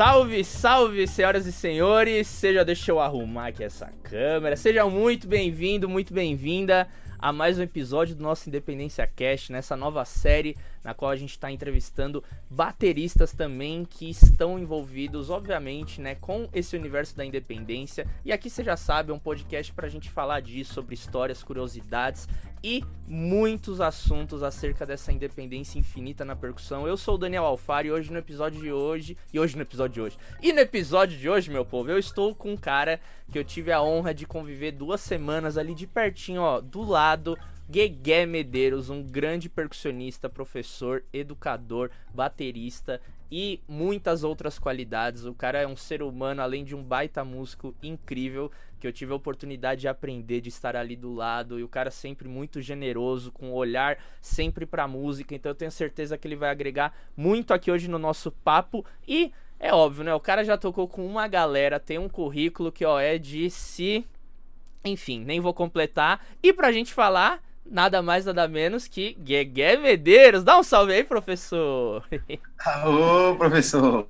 Salve, salve, senhoras e senhores! Seja, deixa eu arrumar aqui essa câmera. Seja muito bem-vindo, muito bem-vinda a mais um episódio do nosso Independência Cast, nessa nova série na qual a gente está entrevistando bateristas também que estão envolvidos, obviamente, né, com esse universo da independência. E aqui você já sabe, é um podcast para a gente falar disso, sobre histórias, curiosidades e muitos assuntos acerca dessa independência infinita na percussão. Eu sou o Daniel Alfaro e hoje no episódio de hoje, e hoje no episódio de hoje, e no episódio de hoje, meu povo, eu estou com um cara que eu tive a honra de conviver duas semanas ali de pertinho, ó, do lado Guegué Medeiros, um grande percussionista, professor, educador, baterista e muitas outras qualidades. O cara é um ser humano, além de um baita músico incrível, que eu tive a oportunidade de aprender, de estar ali do lado. E o cara sempre muito generoso, com um olhar sempre pra música. Então eu tenho certeza que ele vai agregar muito aqui hoje no nosso papo. E é óbvio, né? O cara já tocou com uma galera, tem um currículo que ó, é de se. Enfim, nem vou completar. E pra gente falar nada mais, nada menos que Guegué Medeiros. Dá um salve aí, professor. Ô, professor.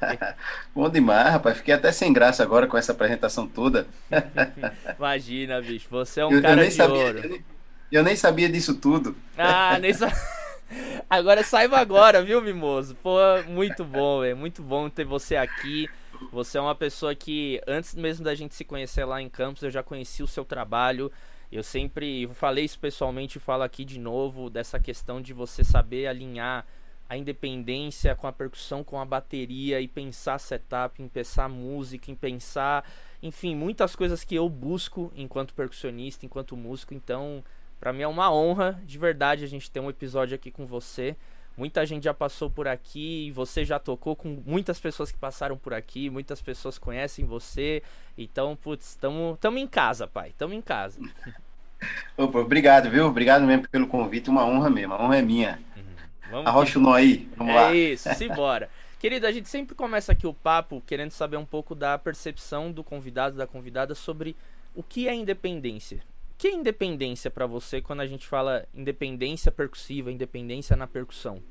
Bom demais, rapaz. Fiquei até sem graça agora com essa apresentação toda. Imagina, bicho. Você é um eu, cara eu de sabia, ouro. Eu nem, eu nem, sabia disso tudo. Ah, nem sabia. Agora saiba agora, viu, Mimoso? Pô, muito bom, é muito bom ter você aqui. Você é uma pessoa que, antes mesmo da gente se conhecer lá em Campos, eu já conheci o seu trabalho. Eu sempre falei isso pessoalmente e falo aqui de novo dessa questão de você saber alinhar a independência com a percussão, com a bateria e pensar setup, em pensar música, em pensar, enfim, muitas coisas que eu busco enquanto percussionista, enquanto músico. Então, para mim é uma honra de verdade a gente ter um episódio aqui com você. Muita gente já passou por aqui, você já tocou com muitas pessoas que passaram por aqui, muitas pessoas conhecem você. Então, putz, estamos em casa, pai, estamos em casa. Opa, obrigado, viu? Obrigado mesmo pelo convite, uma honra mesmo, a honra é minha. Uhum. Vamos Arrocha o nó aí, vamos é lá. É isso, simbora. Querido, a gente sempre começa aqui o papo querendo saber um pouco da percepção do convidado, da convidada sobre o que é independência. O que é independência para você quando a gente fala independência percussiva, independência na percussão?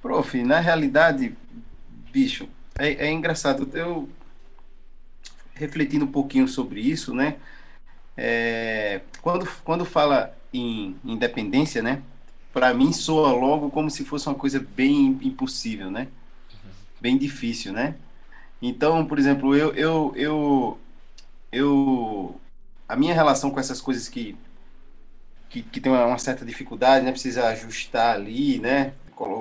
Prof, na realidade, bicho, é, é engraçado. Eu refletindo um pouquinho sobre isso, né? É, quando, quando fala em independência, né? Para mim soa logo como se fosse uma coisa bem impossível, né? Bem difícil, né? Então, por exemplo, eu, eu, eu eu a minha relação com essas coisas que que, que tem uma, certa dificuldade, né? Precisa ajustar ali, né?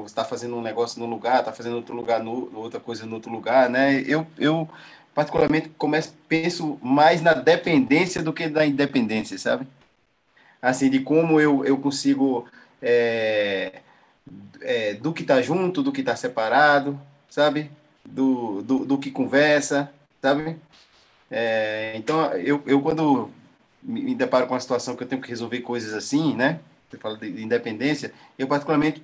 Está fazendo um negócio num lugar, está fazendo outro lugar no, outra coisa no outro lugar, né? Eu, eu particularmente começo penso mais na dependência do que na independência, sabe? Assim de como eu, eu consigo é, é, do que está junto, do que está separado, sabe? Do, do, do que conversa, sabe? É, então, eu, eu quando me deparo com uma situação que eu tenho que resolver coisas assim, né? Você fala de independência, eu particularmente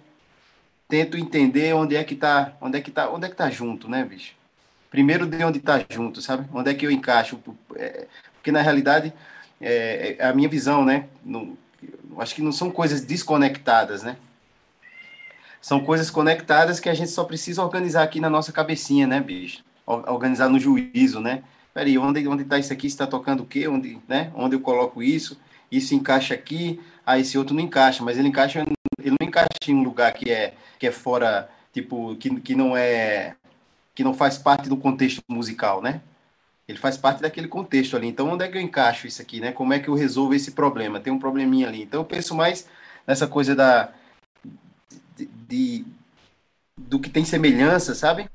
tento entender onde é que tá, onde é que tá, onde é que tá junto, né, bicho? Primeiro de onde tá junto, sabe? Onde é que eu encaixo? É, porque na realidade é, é, a minha visão, né? Não, acho que não são coisas desconectadas, né? São coisas conectadas que a gente só precisa organizar aqui na nossa cabecinha, né, bicho? Organizar no juízo, né? peraí, onde onde está isso aqui? Está tocando o quê? Onde, né? Onde eu coloco isso? Isso encaixa aqui, aí esse outro não encaixa, mas ele encaixa, ele não encaixa em um lugar que é que é fora, tipo, que, que não é que não faz parte do contexto musical, né? Ele faz parte daquele contexto ali. Então, onde é que eu encaixo isso aqui, né? Como é que eu resolvo esse problema? Tem um probleminha ali. Então, eu penso mais nessa coisa da de, de do que tem semelhança, sabe?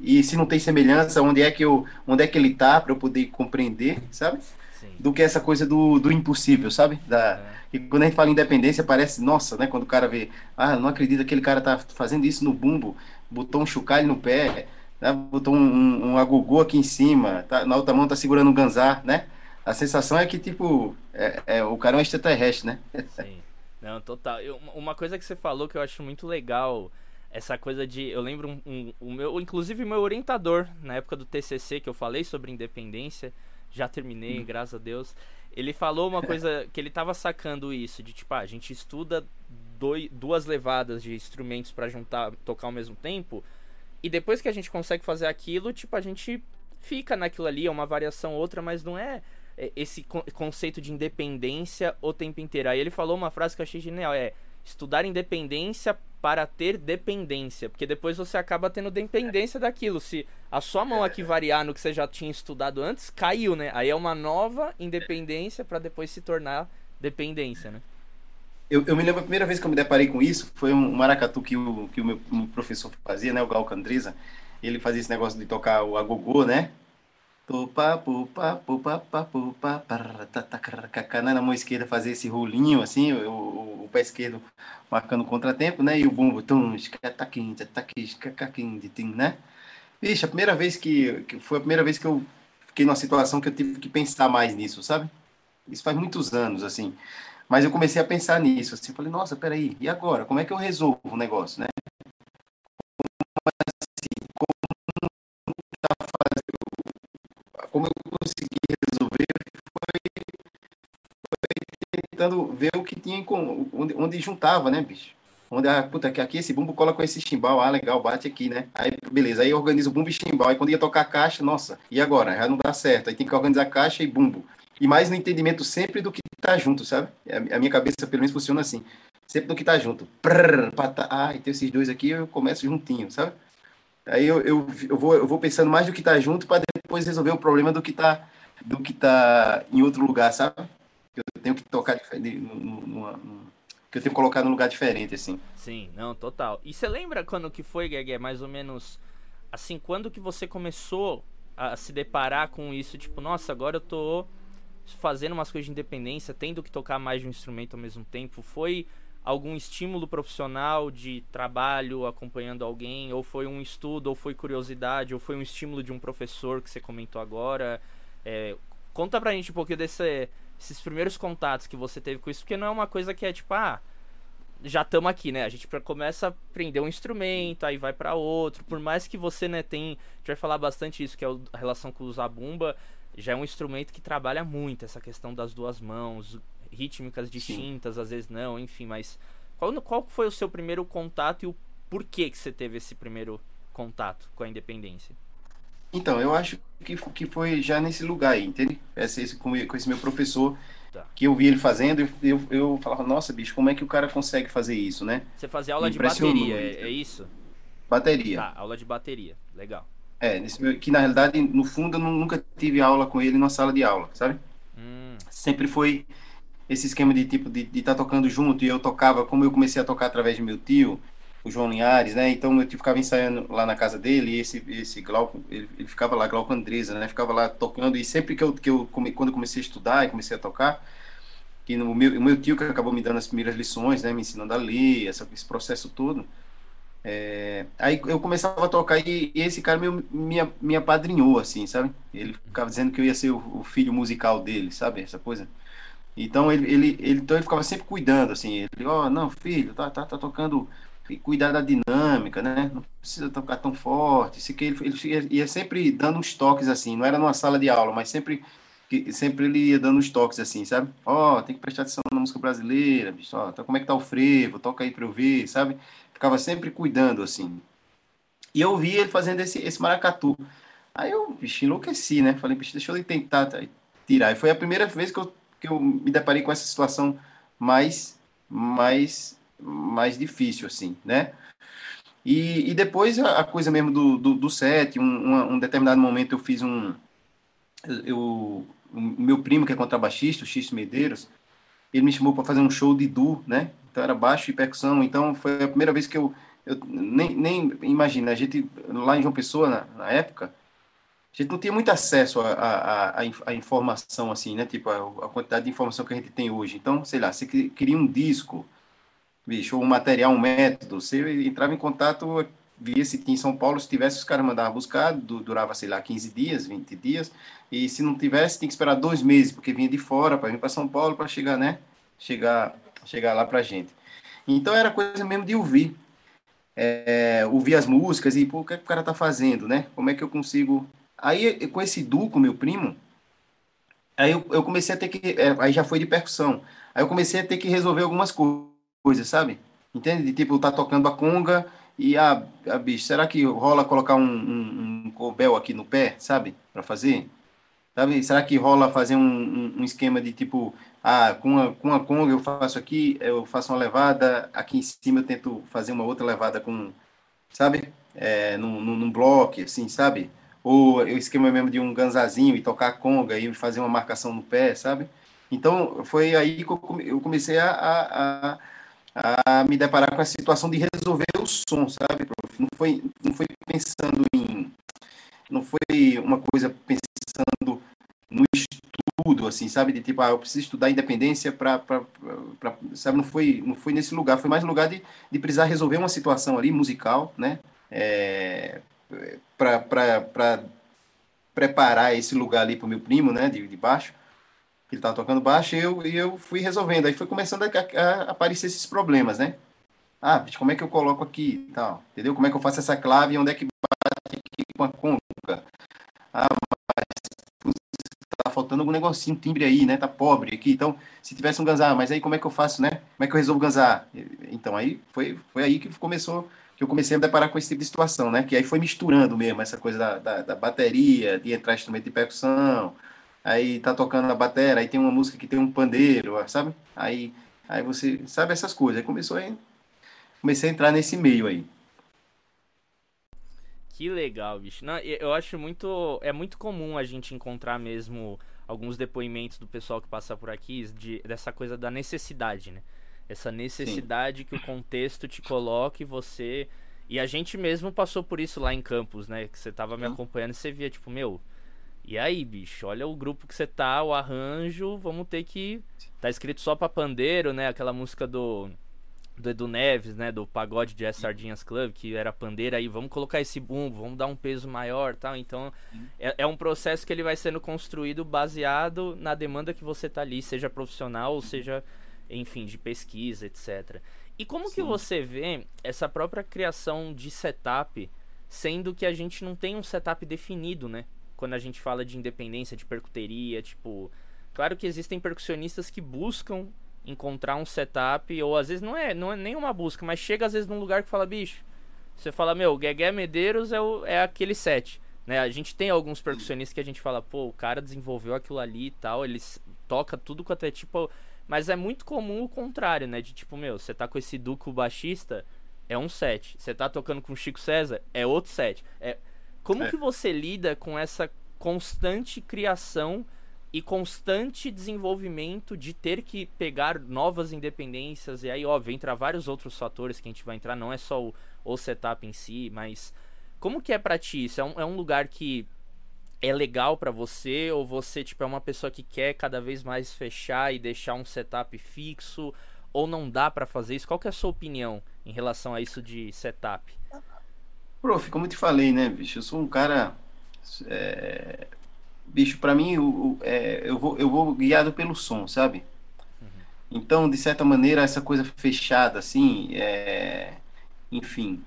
e se não tem semelhança, onde é que eu, onde é que ele tá para eu poder compreender, sabe? Sim. Do que essa coisa do, do impossível, sabe? Da, é. E quando a gente fala independência, parece, nossa, né? Quando o cara vê, ah, não acredito que aquele cara tá fazendo isso no bumbo, botou um chocalho no pé, né? botou um, um, um agogô aqui em cima, tá, na outra mão tá segurando um ganzar, né? A sensação é que, tipo, é, é, o cara é um extraterrestre, né? Sim. Não, total. Eu, uma coisa que você falou que eu acho muito legal essa coisa de. Eu lembro um, um, o meu. Inclusive meu orientador, na época do TCC, que eu falei sobre independência, já terminei, hum. graças a Deus. Ele falou uma coisa que ele tava sacando isso, de tipo, ah, a gente estuda dois, duas levadas de instrumentos para juntar, tocar ao mesmo tempo. E depois que a gente consegue fazer aquilo, tipo, a gente fica naquilo ali, é uma variação outra, mas não é, é esse conceito de independência o tempo inteiro. Aí ele falou uma frase que eu achei genial, é estudar independência para ter dependência, porque depois você acaba tendo dependência daquilo. Se a sua mão aqui variar no que você já tinha estudado antes, caiu, né? Aí é uma nova independência para depois se tornar dependência, né? Eu, eu, me lembro a primeira vez que eu me deparei com isso foi um maracatu que o, que o meu professor fazia, né? O Gal Candriza. Ele fazia esse negócio de tocar o agogô, né? Na mão esquerda fazer esse rolinho assim, o, o, o pé esquerdo marcando o contratempo, né? E o bumbo, né? Vixe, a primeira vez que, que foi a primeira vez que eu fiquei numa situação que eu tive que pensar mais nisso, sabe? Isso faz muitos anos, assim. Mas eu comecei a pensar nisso, assim, falei, nossa, peraí, e agora? Como é que eu resolvo o negócio, né? Como, assim, como, tá fazendo, como eu consegui resolver foi, foi, tentando ver o que tinha, onde, onde juntava, né, bicho? Onde, ah, puta, aqui esse bumbo cola com esse chimbal, ah, legal, bate aqui, né? Aí, beleza, aí organiza o bumbo e chimbal, aí quando ia tocar a caixa, nossa, e agora? Já não dá certo, aí tem que organizar caixa e bumbo e mais no entendimento sempre do que tá junto, sabe? A minha cabeça, pelo menos, funciona assim. Sempre do que tá junto. Ah, e tem esses dois aqui, eu começo juntinho, sabe? Aí eu, eu, eu, vou, eu vou pensando mais do que tá junto para depois resolver o problema do que tá, do que tá em outro lugar, sabe? Eu tenho que tocar diferente, numa, que eu tenho que colocar num lugar diferente, assim. Sim, não, total. E você lembra quando que foi, Guegue, mais ou menos, assim, quando que você começou a se deparar com isso, tipo, nossa, agora eu tô fazendo umas coisas de independência, tendo que tocar mais de um instrumento ao mesmo tempo? Foi algum estímulo profissional de trabalho acompanhando alguém? Ou foi um estudo, ou foi curiosidade, ou foi um estímulo de um professor que você comentou agora? É, conta pra gente um pouquinho desse, desses primeiros contatos que você teve com isso, porque não é uma coisa que é tipo, ah, já estamos aqui, né? A gente começa a aprender um instrumento, aí vai para outro. Por mais que você, né, tem. A gente vai falar bastante isso, que é a relação com o Zabumba já é um instrumento que trabalha muito essa questão das duas mãos, rítmicas distintas, Sim. às vezes não, enfim, mas qual, qual foi o seu primeiro contato e o porquê que você teve esse primeiro contato com a independência? Então, eu acho que, que foi já nesse lugar aí, entende? Esse, esse, com, com esse meu professor, tá. que eu vi ele fazendo, eu, eu, eu, falava, nossa, bicho, como é que o cara consegue fazer isso, né? Você fazia aula de bateria, é, é, isso? Bateria. Tá, aula de bateria, legal. É, nesse meu, que na realidade, no fundo, eu nunca tive aula com ele na sala de aula, sabe? Hum. Sempre foi esse esquema de tipo de estar tá tocando junto e eu tocava, como eu comecei a tocar através de meu tio, o João Linhares, né? Então tio ficava ensaiando lá na casa dele e esse esse Glauco, ele, ele ficava lá Glauco Andresa, né? Ficava lá tocando e sempre que eu que eu quando eu comecei a estudar e comecei a tocar, que no meu o meu tio que acabou me dando as primeiras lições, né? Me ensinando a ler, essa, esse processo todo. É, aí eu começava a tocar e, e esse cara me, me, me apadrinhou, assim, sabe? Ele ficava dizendo que eu ia ser o, o filho musical dele, sabe? Essa coisa. Então ele, ele, ele, então ele ficava sempre cuidando, assim. Ele, ó, oh, não, filho, tá, tá, tá tocando, cuidar da dinâmica, né? Não precisa tocar tão forte. Isso que ele, ele ia sempre dando uns toques, assim. Não era numa sala de aula, mas sempre sempre ele ia dando uns toques assim, sabe? Ó, oh, tem que prestar atenção na música brasileira, bicho. Ó, tá, como é que tá o frevo? Toca aí pra eu ver, sabe? Ficava sempre cuidando, assim. E eu vi ele fazendo esse, esse maracatu. Aí eu, bicho, enlouqueci, né? Falei, bicho, deixa eu tentar tirar. E foi a primeira vez que eu, que eu me deparei com essa situação mais, mais, mais difícil, assim, né? E, e depois a, coisa mesmo do, do, do set, um, um, um, determinado momento eu fiz um. Eu, o meu primo, que é contrabaixista, o X Medeiros, ele me chamou para fazer um show de Du, né? Então era baixo e percussão. Então foi a primeira vez que eu, eu nem, nem imagina, a gente lá em João Pessoa na, na época, a gente não tinha muito acesso a informação assim, né? Tipo a, a, quantidade de informação que a gente tem hoje. Então, sei lá, você queria um disco, bicho, ou um material, um método, você entrava em contato via se tinha em São Paulo, se tivesse, os caras mandavam buscar, durava, sei lá, 15 dias, 20 dias, e se não tivesse, tinha que esperar dois meses, porque vinha de fora para vir para São Paulo para chegar, né? Chegar chegar lá pra gente. Então era coisa mesmo de ouvir. É, ouvir as músicas e, pô, o que, é que o cara tá fazendo, né? Como é que eu consigo. Aí, com esse Duco, meu primo, aí eu, eu comecei a ter que. É, aí já foi de percussão. Aí eu comecei a ter que resolver algumas coisas, sabe? Entende? De tipo, tá tocando a conga E, ah, ah bicho, será que rola colocar um, um, um cobel aqui no pé, sabe? Para fazer? Sabe? Será que rola fazer um, um, um, esquema de tipo, ah, com a, com a conga eu faço aqui, eu faço uma levada, aqui em cima eu tento fazer uma outra levada com, sabe? É, num, num, num bloco, assim, sabe? Ou o esquema mesmo de um ganzazinho e tocar a conga e fazer uma marcação no pé, sabe? Então, foi aí que eu comecei a, a, a, a me deparar com a situação de resolver o som, sabe, prof? Não foi, não foi pensando em... Não foi uma coisa pensando no estudo, assim, sabe? De tipo, ah, eu preciso estudar independência para, sabe? Não foi, não foi nesse lugar, foi mais lugar de, de precisar resolver uma situação ali musical, né? É, para preparar esse lugar ali para o meu primo, né? De, de baixo, ele estava tocando baixo e eu, e eu fui resolvendo. Aí foi começando a, a, aparecer esses problemas, né? Ah, como é que eu coloco aqui tal? Entendeu? Como é que eu faço essa clave onde é que bate aqui com a conga? Tá faltando algum negocinho, timbre aí, né? Tá pobre aqui. Então, se tivesse um ganzar, mas aí como é que eu faço, né? Como é que eu resolvo ganzar? Então, aí foi, foi aí que começou, que eu comecei a me deparar com esse tipo de situação, né? Que aí foi misturando mesmo essa coisa da, da, da bateria, de entrar instrumento de percussão, aí tá tocando a bateria, aí tem uma música que tem um pandeiro, sabe? Aí, aí você sabe essas coisas. Aí começou a, comecei a entrar nesse meio aí. Que legal, bicho. Não, eu acho muito. É muito comum a gente encontrar mesmo alguns depoimentos do pessoal que passa por aqui de, dessa coisa da necessidade, né? Essa necessidade Sim. que o contexto te coloca e você. E a gente mesmo passou por isso lá em Campos, né? Que você tava me acompanhando e você via, tipo, meu, e aí, bicho, olha o grupo que você tá, o arranjo, vamos ter que. Tá escrito só pra pandeiro, né? Aquela música do. Do Edu Neves, né? Do pagode de S Sardinhas Club, que era pandeira aí, vamos colocar esse bumbo, vamos dar um peso maior tal. Então, é, é, um processo que ele vai sendo construído baseado na demanda que você tá ali, seja profissional ou seja, enfim, de pesquisa, etc. E como Sim. que você vê essa própria criação de setup, sendo que a gente não tem um setup definido, né? quando a gente fala de independência, de percuteria, tipo. Claro que existem percussionistas que buscam encontrar um setup, ou às vezes não é, não é nenhuma busca, mas chega às vezes num lugar que fala, bicho, você fala, meu, Guegué Medeiros é, o, é aquele set. Né? A gente tem alguns percussionistas que a gente fala, pô, o cara desenvolveu aquilo ali e tal, ele toca tudo com até tipo. Mas é muito comum o contrário, né? De tipo, meu, você tá com esse Duco baixista, é um set. Você tá tocando com o Chico César, é outro set. É, como é. que você lida com essa constante criação e constante desenvolvimento de ter que pegar novas independências e aí, óbvio, entra vários outros fatores que a gente vai entrar, não é só o, o setup em si, mas como que é pra ti isso? É um, é um lugar que é legal para você ou você tipo é uma pessoa que quer cada vez mais fechar e deixar um setup fixo ou não dá para fazer isso? Qual que é a sua opinião em relação a isso de setup? Prof, como eu te falei, né, bicho, eu sou um cara. É, bicho, para mim, eu, é, eu, vou, eu vou guiado pelo som, sabe? Uhum. Então, de certa maneira, essa coisa fechada, assim, é, enfim,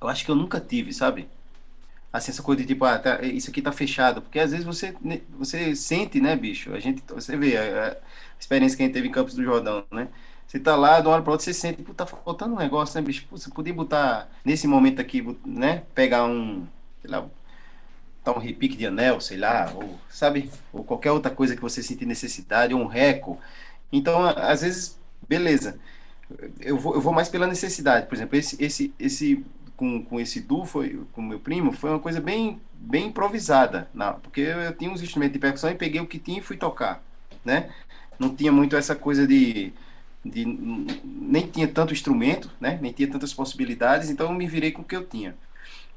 eu acho que eu nunca tive, sabe? Assim, essa coisa de tipo, ah, tá, isso aqui tá fechado, porque às vezes você, né, você sente, né, bicho? A gente, você vê a, a experiência que a gente teve em Campos do Jordão, né? Você tá lá, de uma hora para outra, você sente, puta, tá faltando um negócio, né, bicho? Você podia botar, nesse momento aqui, né? Pegar um, sei lá, dar um repique de anel, sei lá, ou, sabe? Ou qualquer outra coisa que você sentir necessidade, ou um reco. Então, às vezes, beleza. Eu vou, eu vou mais pela necessidade. Por exemplo, esse, esse, esse com, com esse Du, foi, com meu primo, foi uma coisa bem, bem improvisada. Não, porque eu tinha uns instrumentos de percussão e peguei o que tinha e fui tocar, né? Não tinha muito essa coisa de de, nem tinha tanto instrumento, né? nem tinha tantas possibilidades, então eu me virei com o que eu tinha.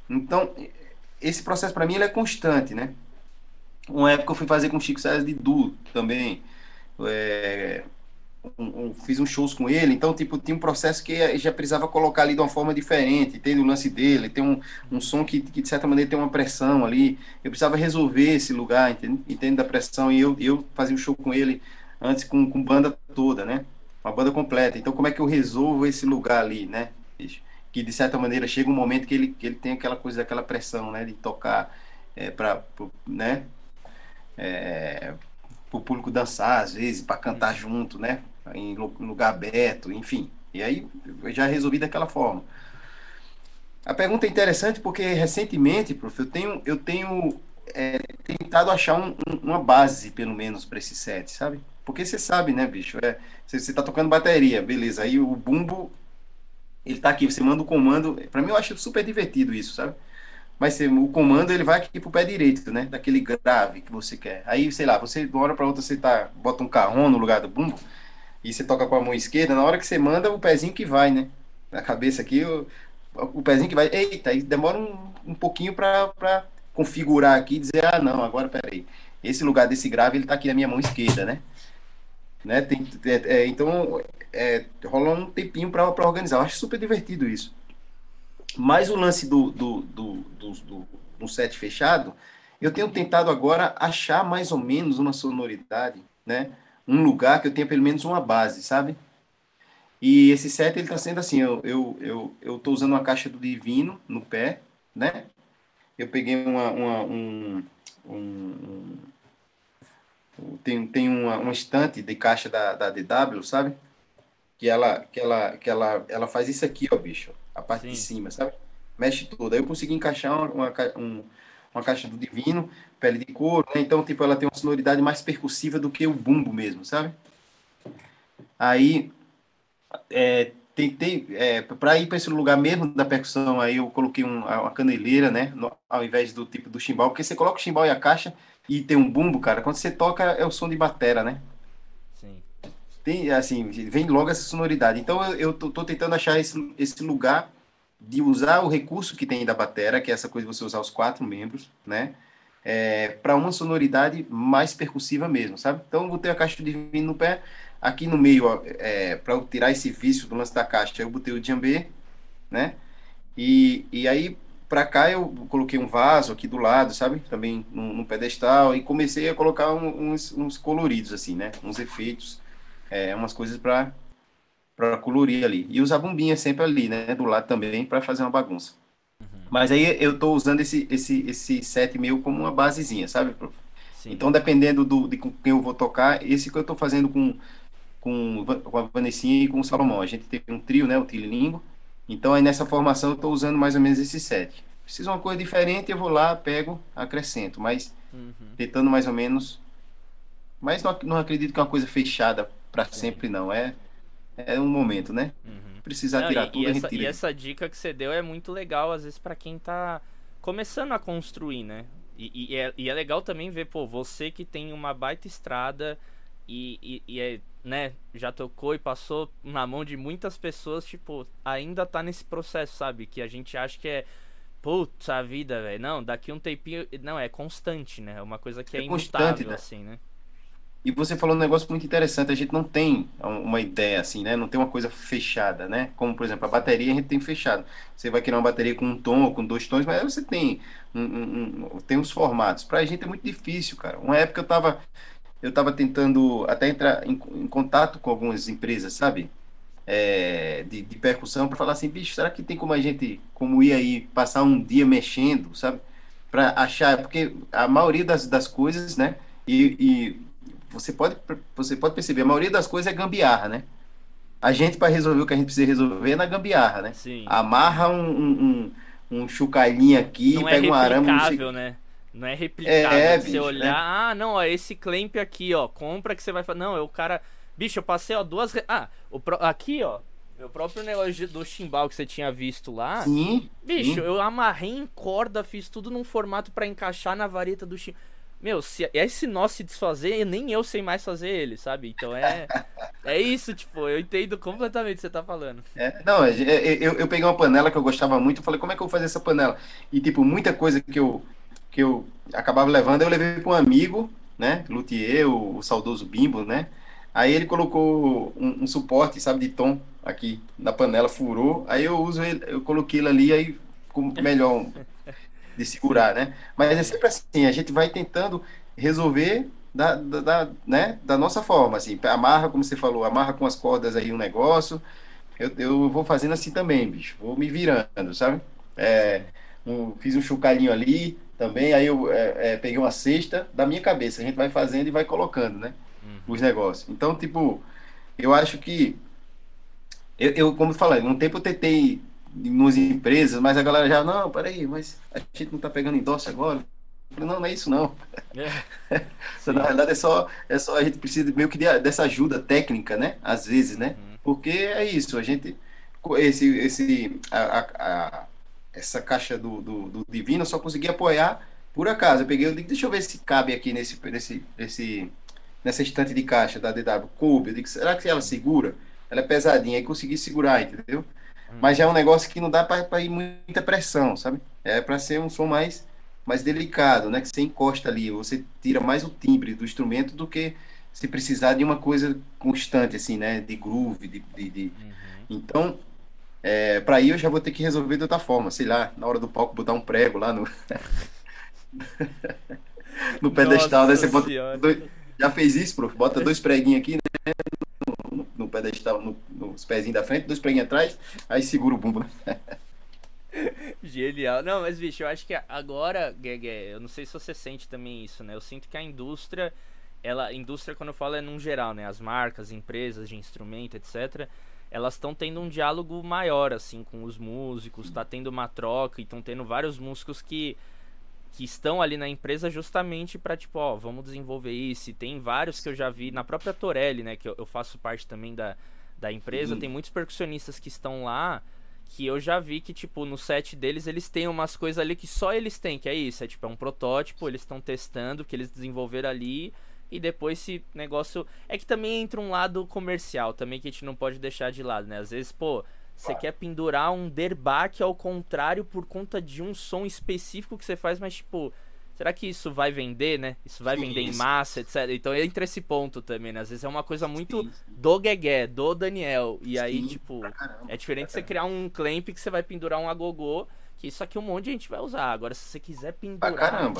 Então, esse processo para mim ele é constante, né? Uma época eu fui fazer com o Chico César de Du também, é, um, um, fiz uns shows com ele, então tipo, tinha um processo que já precisava colocar ali de uma forma diferente, tem o lance dele, tem um, um som que, que de certa maneira tem uma pressão ali, eu precisava resolver esse lugar, entende, entende da pressão, e eu, eu fazia um show com ele antes com, com banda toda, né? uma banda completa. Então, como é que eu resolvo esse lugar ali, né? Que de certa maneira chega um momento que ele, que ele tem aquela coisa, aquela pressão, né? De tocar é, para, né? É, para o público dançar, às vezes, para cantar junto, né? Em lugar aberto, enfim. E aí eu já resolvi daquela forma. A pergunta é interessante porque recentemente, prof, eu tenho, eu tenho é, tentado achar um, um, uma base, pelo menos, para esse set, sabe? Porque você sabe, né, bicho? É, você, você tá tocando bateria, beleza. Aí o bumbo, ele tá aqui, você manda o comando. Para mim, eu acho super divertido isso, sabe? Mas o comando, ele vai aqui pro pé direito, né? Daquele grave que você quer. Aí, sei lá, você, de uma hora para outra, você tá, bota um carrão no lugar do bumbo e você toca com a mão esquerda. Na hora que você manda, o pezinho que vai, né? Na cabeça aqui, o, o pezinho que vai. Eita, aí demora um, um pouquinho para configurar aqui e dizer, ah, não, agora peraí. Esse lugar desse grave, ele tá aqui na minha mão esquerda, né? né? Tem, é, é, então, é, um tempinho para organizar. Eu acho super divertido isso. Mas o lance do, do, do, do, do, do set fechado, eu tenho tentado agora achar mais ou menos uma sonoridade, né? Um lugar que eu tenha pelo menos uma base, sabe? E esse set ele está sendo assim, eu, eu, eu, eu tô usando uma caixa do Divino no pé, né? Eu peguei uma, uma um, um, um, tem, tem uma, uma estante de caixa da, da DW, sabe? Que ela, que ela, que ela, ela faz isso aqui, ó, bicho, a parte Sim. de cima, sabe? Mexe toda. Aí eu consegui encaixar uma, uma, um, uma caixa do Divino, pele de couro, né? Então, tipo, ela tem uma sonoridade mais percussiva do que o bumbo mesmo, sabe? Aí é, tentei, é, para ir para esse lugar mesmo da percussão, aí eu coloquei um, uma caneleira, né, no, ao invés do tipo do chimbal, porque você coloca o chimbal e a caixa e tem um bumbo, cara, quando você toca é o som de batera, né? Tem, assim, vem logo essa sonoridade. Então eu, eu tô, tô, tentando achar esse, esse lugar de usar o recurso que tem da batera, que é essa coisa de você usar os quatro membros, né? É, para uma sonoridade mais percussiva mesmo, sabe? Então eu botei a caixa de vinho no pé, Aqui no meio, é, para tirar esse vício do lance da caixa, eu botei o djembe, né? E, e aí, para cá, eu coloquei um vaso aqui do lado, sabe? Também no, pedestal, e comecei a colocar um, uns, uns, coloridos, assim, né? Uns efeitos, é, umas coisas para para colorir ali. E usar bombinha sempre ali, né? Do lado também, para fazer uma bagunça. Uhum. Mas aí eu estou usando esse, esse, esse set meu como uma basezinha, sabe, prof? Sim. Então, dependendo do, de com quem eu vou tocar, esse que eu estou fazendo com com, com a Vanessinha e com o Salomão. A gente teve um trio, né, o Tililingo. Então, aí nessa formação eu estou usando mais ou menos esse set. Precisa uma coisa diferente, eu vou lá, pego, acrescento, mas uhum. tentando mais ou menos. Mas não, não acredito que é uma coisa fechada para sempre, não. É, é um momento, né? Uhum. Precisar não, tirar e, tudo, e essa, e essa dica que você deu é muito legal, às vezes, para quem tá começando a construir, né? E, e, é, e é legal também ver, pô, você que tem uma baita estrada e, e, e é né, já tocou e passou na mão de muitas pessoas, tipo, ainda tá nesse processo, sabe? Que a gente acha que é. Putz, a vida, velho. Não, daqui um tempinho. Não, é constante, né? É uma coisa que é, é imutável, né? assim, né? E você falou um negócio muito interessante, a gente não tem uma ideia assim, né? Não tem uma coisa fechada, né? Como, por exemplo, a bateria a gente tem fechado. Você vai criar uma bateria com um tom ou com dois tons, mas você tem, um, um, um, tem uns formatos. Pra gente é muito difícil, cara. Uma época eu tava eu estava tentando até entrar em, em, contato com algumas empresas, sabe? É, de, de, percussão, para falar assim, bicho, será que tem como a gente, como ir aí, passar um dia mexendo, sabe? Para achar, porque a maioria das, das coisas, né? E, e, você, pode, você pode perceber, a maioria das coisas é gambiarra, né? A gente, para resolver o que a gente precisa resolver, é na gambiarra, né? Sim. Amarra um, um, um, um aqui, Não é pega é um arame. Não né? Não é replicável. É, você bicho, olhar, né? ah, não, ó, esse clamp aqui, ó, compra que você vai fazer. Não, é o cara. Bicho, eu passei, ó, duas. Ah, o pro... aqui, ó. Meu próprio negócio do chimbal que você tinha visto lá. Sim. Bicho, sim. eu amarrei em corda, fiz tudo num formato para encaixar na vareta do chimbal. Meu, se esse nó se desfazer, nem eu sei mais fazer ele, sabe? Então é. é isso, tipo, eu entendo completamente o que você tá falando. É, não, é, é, eu, eu peguei uma panela que eu gostava muito, falei, como é que eu vou fazer essa panela? E, tipo, muita coisa que eu que eu acabava levando, eu levei para um amigo, né, luthier, o, o, saudoso Bimbo, né, aí ele colocou um, um, suporte, sabe, de tom aqui na panela, furou, aí eu uso ele, eu coloquei ele ali, aí ficou melhor de segurar, né, mas é sempre assim, a gente vai tentando resolver da, da, da, né, da nossa forma, assim, amarra, como você falou, amarra com as cordas aí um negócio, eu, eu vou fazendo assim também, bicho, vou me virando, sabe, é, um, fiz um chocalhinho ali, também. Aí eu é, é, peguei uma cesta da minha cabeça. A gente vai fazendo e vai colocando, né? Uhum. Os negócios. Então, tipo, eu acho que. Eu, eu como eu falei, um tempo eu tentei nas empresas, mas a galera já, não, peraí, mas a gente não tá pegando endosso agora. Eu falei, não, não é isso não. É. Na verdade é só, é só a gente precisa meio que de, dessa ajuda técnica, né? Às vezes, né? Uhum. Porque é isso, a gente esse, esse, a, a, essa caixa do, do, do, Divino eu só consegui apoiar por acaso. Eu peguei, eu digo, deixa eu ver se cabe aqui nesse, nesse, nesse, nessa estante de caixa da DW. Coube, eu digo, será que ela segura? Ela é pesadinha, aí consegui segurar, entendeu? Mas já é um negócio que não dá para ir muita pressão, sabe? É para ser um som mais, mais delicado, né? Que você encosta ali, você tira mais o timbre do instrumento do que se precisar de uma coisa constante, assim, né? De groove, de, de, de... Uhum. Então, é, para ir eu já vou ter que resolver de outra forma, sei lá, na hora do palco botar um prego lá no no pedestal, né? Você bota dois... já fez isso, prof? Bota dois preguinhos aqui, né? Pedestal, no, nos pezinhos da frente, dois preguinhos atrás, aí segura o bumbo. Né? Genial. Não, mas bicho, eu acho que agora, Guegue, eu não sei se você sente também isso, né? Eu sinto que a indústria, ela, indústria quando eu falo é num geral, né? As marcas, empresas de instrumento, etc elas estão tendo um diálogo maior assim com os músicos, tá tendo uma troca e estão tendo vários músicos que que estão ali na empresa justamente para tipo, ó, vamos desenvolver isso. E tem vários que eu já vi na própria Torelli, né, que eu, eu faço parte também da, da empresa, uhum. tem muitos percussionistas que estão lá que eu já vi que, tipo, no set deles eles têm umas coisas ali que só eles têm, que é isso, é tipo, é um protótipo, eles estão testando, que eles desenvolveram ali e depois esse negócio. É que também entra um lado comercial também que a gente não pode deixar de lado, né? Às vezes, pô, você quer pendurar um derbaque ao contrário por conta de um som específico que você faz, mas tipo. Será que isso vai vender, né? Isso vai vender em massa, etc. Então entra esse ponto também, né? Às vezes é uma coisa muito do Guegué, do Daniel. E aí, tipo, caramba, é diferente você criar um clamp que você vai pendurar um agogô, que isso aqui um monte de gente vai usar. Agora, se você quiser pendurar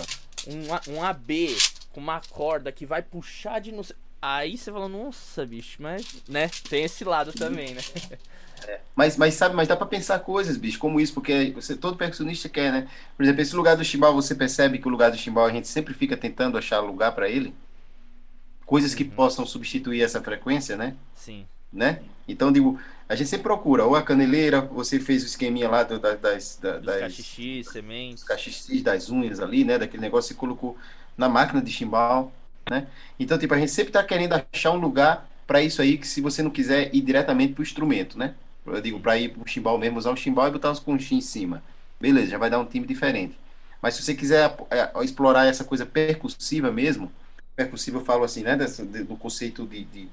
um, um AB com uma corda que vai puxar de não sei. Aí você fala, nossa, bicho, mas, né? Tem esse lado também, né? É, mas, mas sabe, mas dá para pensar coisas, bicho, como isso, porque você, todo percussionista quer, né? Por exemplo, esse lugar do chimbal, você percebe que o lugar do chimbal a gente sempre fica tentando achar lugar para ele? Coisas que uhum. possam substituir essa frequência, né? Sim. Né? Então, digo, a gente sempre procura, ou a caneleira, você fez o esqueminha lá do, das, das, das cachixis, sementes. Cachixis das unhas ali, né? Daquele negócio, você colocou na máquina de chimbal, né? Então, tipo, a gente sempre está querendo achar um lugar para isso aí, que se você não quiser ir diretamente para o instrumento, né? Eu digo, para ir para o chimbal mesmo, usar o chimbal e botar os conchinhos em cima. Beleza, já vai dar um time diferente. Mas se você quiser é, explorar essa coisa percussiva mesmo, percussiva eu falo assim, né? Dessa, do conceito de, de,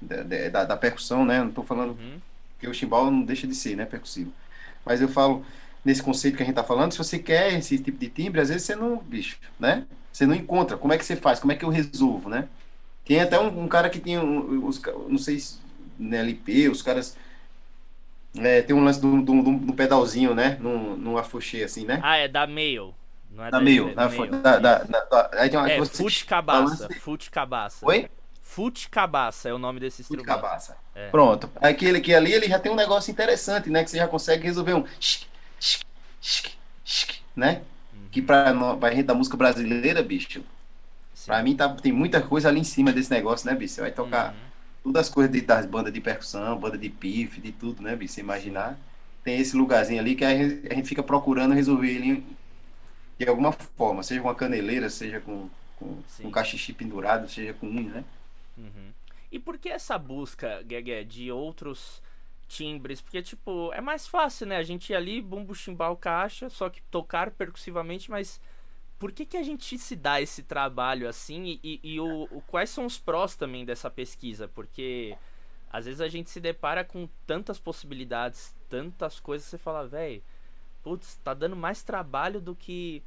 de da, da, percussão, né? Não estou falando uhum. que o chimbal não deixa de ser, né? Percussivo. Mas eu falo nesse conceito que a gente está falando, se você quer esse tipo de timbre, às vezes você não, bicho, né? Você não encontra. Como é que você faz? Como é que eu resolvo, né? Tem até um, um cara que tem um, os, não sei se na LP, os caras é, tem um lance do, do, do, do pedalzinho, né? No, no afoxê, assim, né? Ah, é da Mail. Não é da, da Mail. É da, da, da, da, aí tem uma, é, Fute Cabaça. Fute Cabaça. Oi? Fute Cabaça é o nome desse instrumento. Fute Cabaça. É. Pronto. Aquele que ali, ele já tem um negócio interessante, né? Que você já consegue resolver um... Né? Que pra, pra gente da música brasileira, bicho, Sim. pra mim tá, tem muita coisa ali em cima desse negócio, né, bicho? Você vai tocar uhum. todas as coisas de, das bandas de percussão, banda de pife, de tudo, né, bicho? Você imaginar. Tem esse lugarzinho ali que a gente, a gente fica procurando resolver ele de alguma forma, seja com a caneleira, seja com, com, com cachixi pendurado, seja com unha, né? Uhum. E por que essa busca, Guegue, de outros timbres, porque, tipo, é mais fácil, né? A gente ir ali, bumbo, chimbal, caixa, só que tocar percussivamente, mas por que, que a gente se dá esse trabalho assim e, e o, o, quais são os prós também dessa pesquisa? Porque às vezes a gente se depara com tantas possibilidades, tantas coisas, você fala, velho, putz, tá dando mais trabalho do que.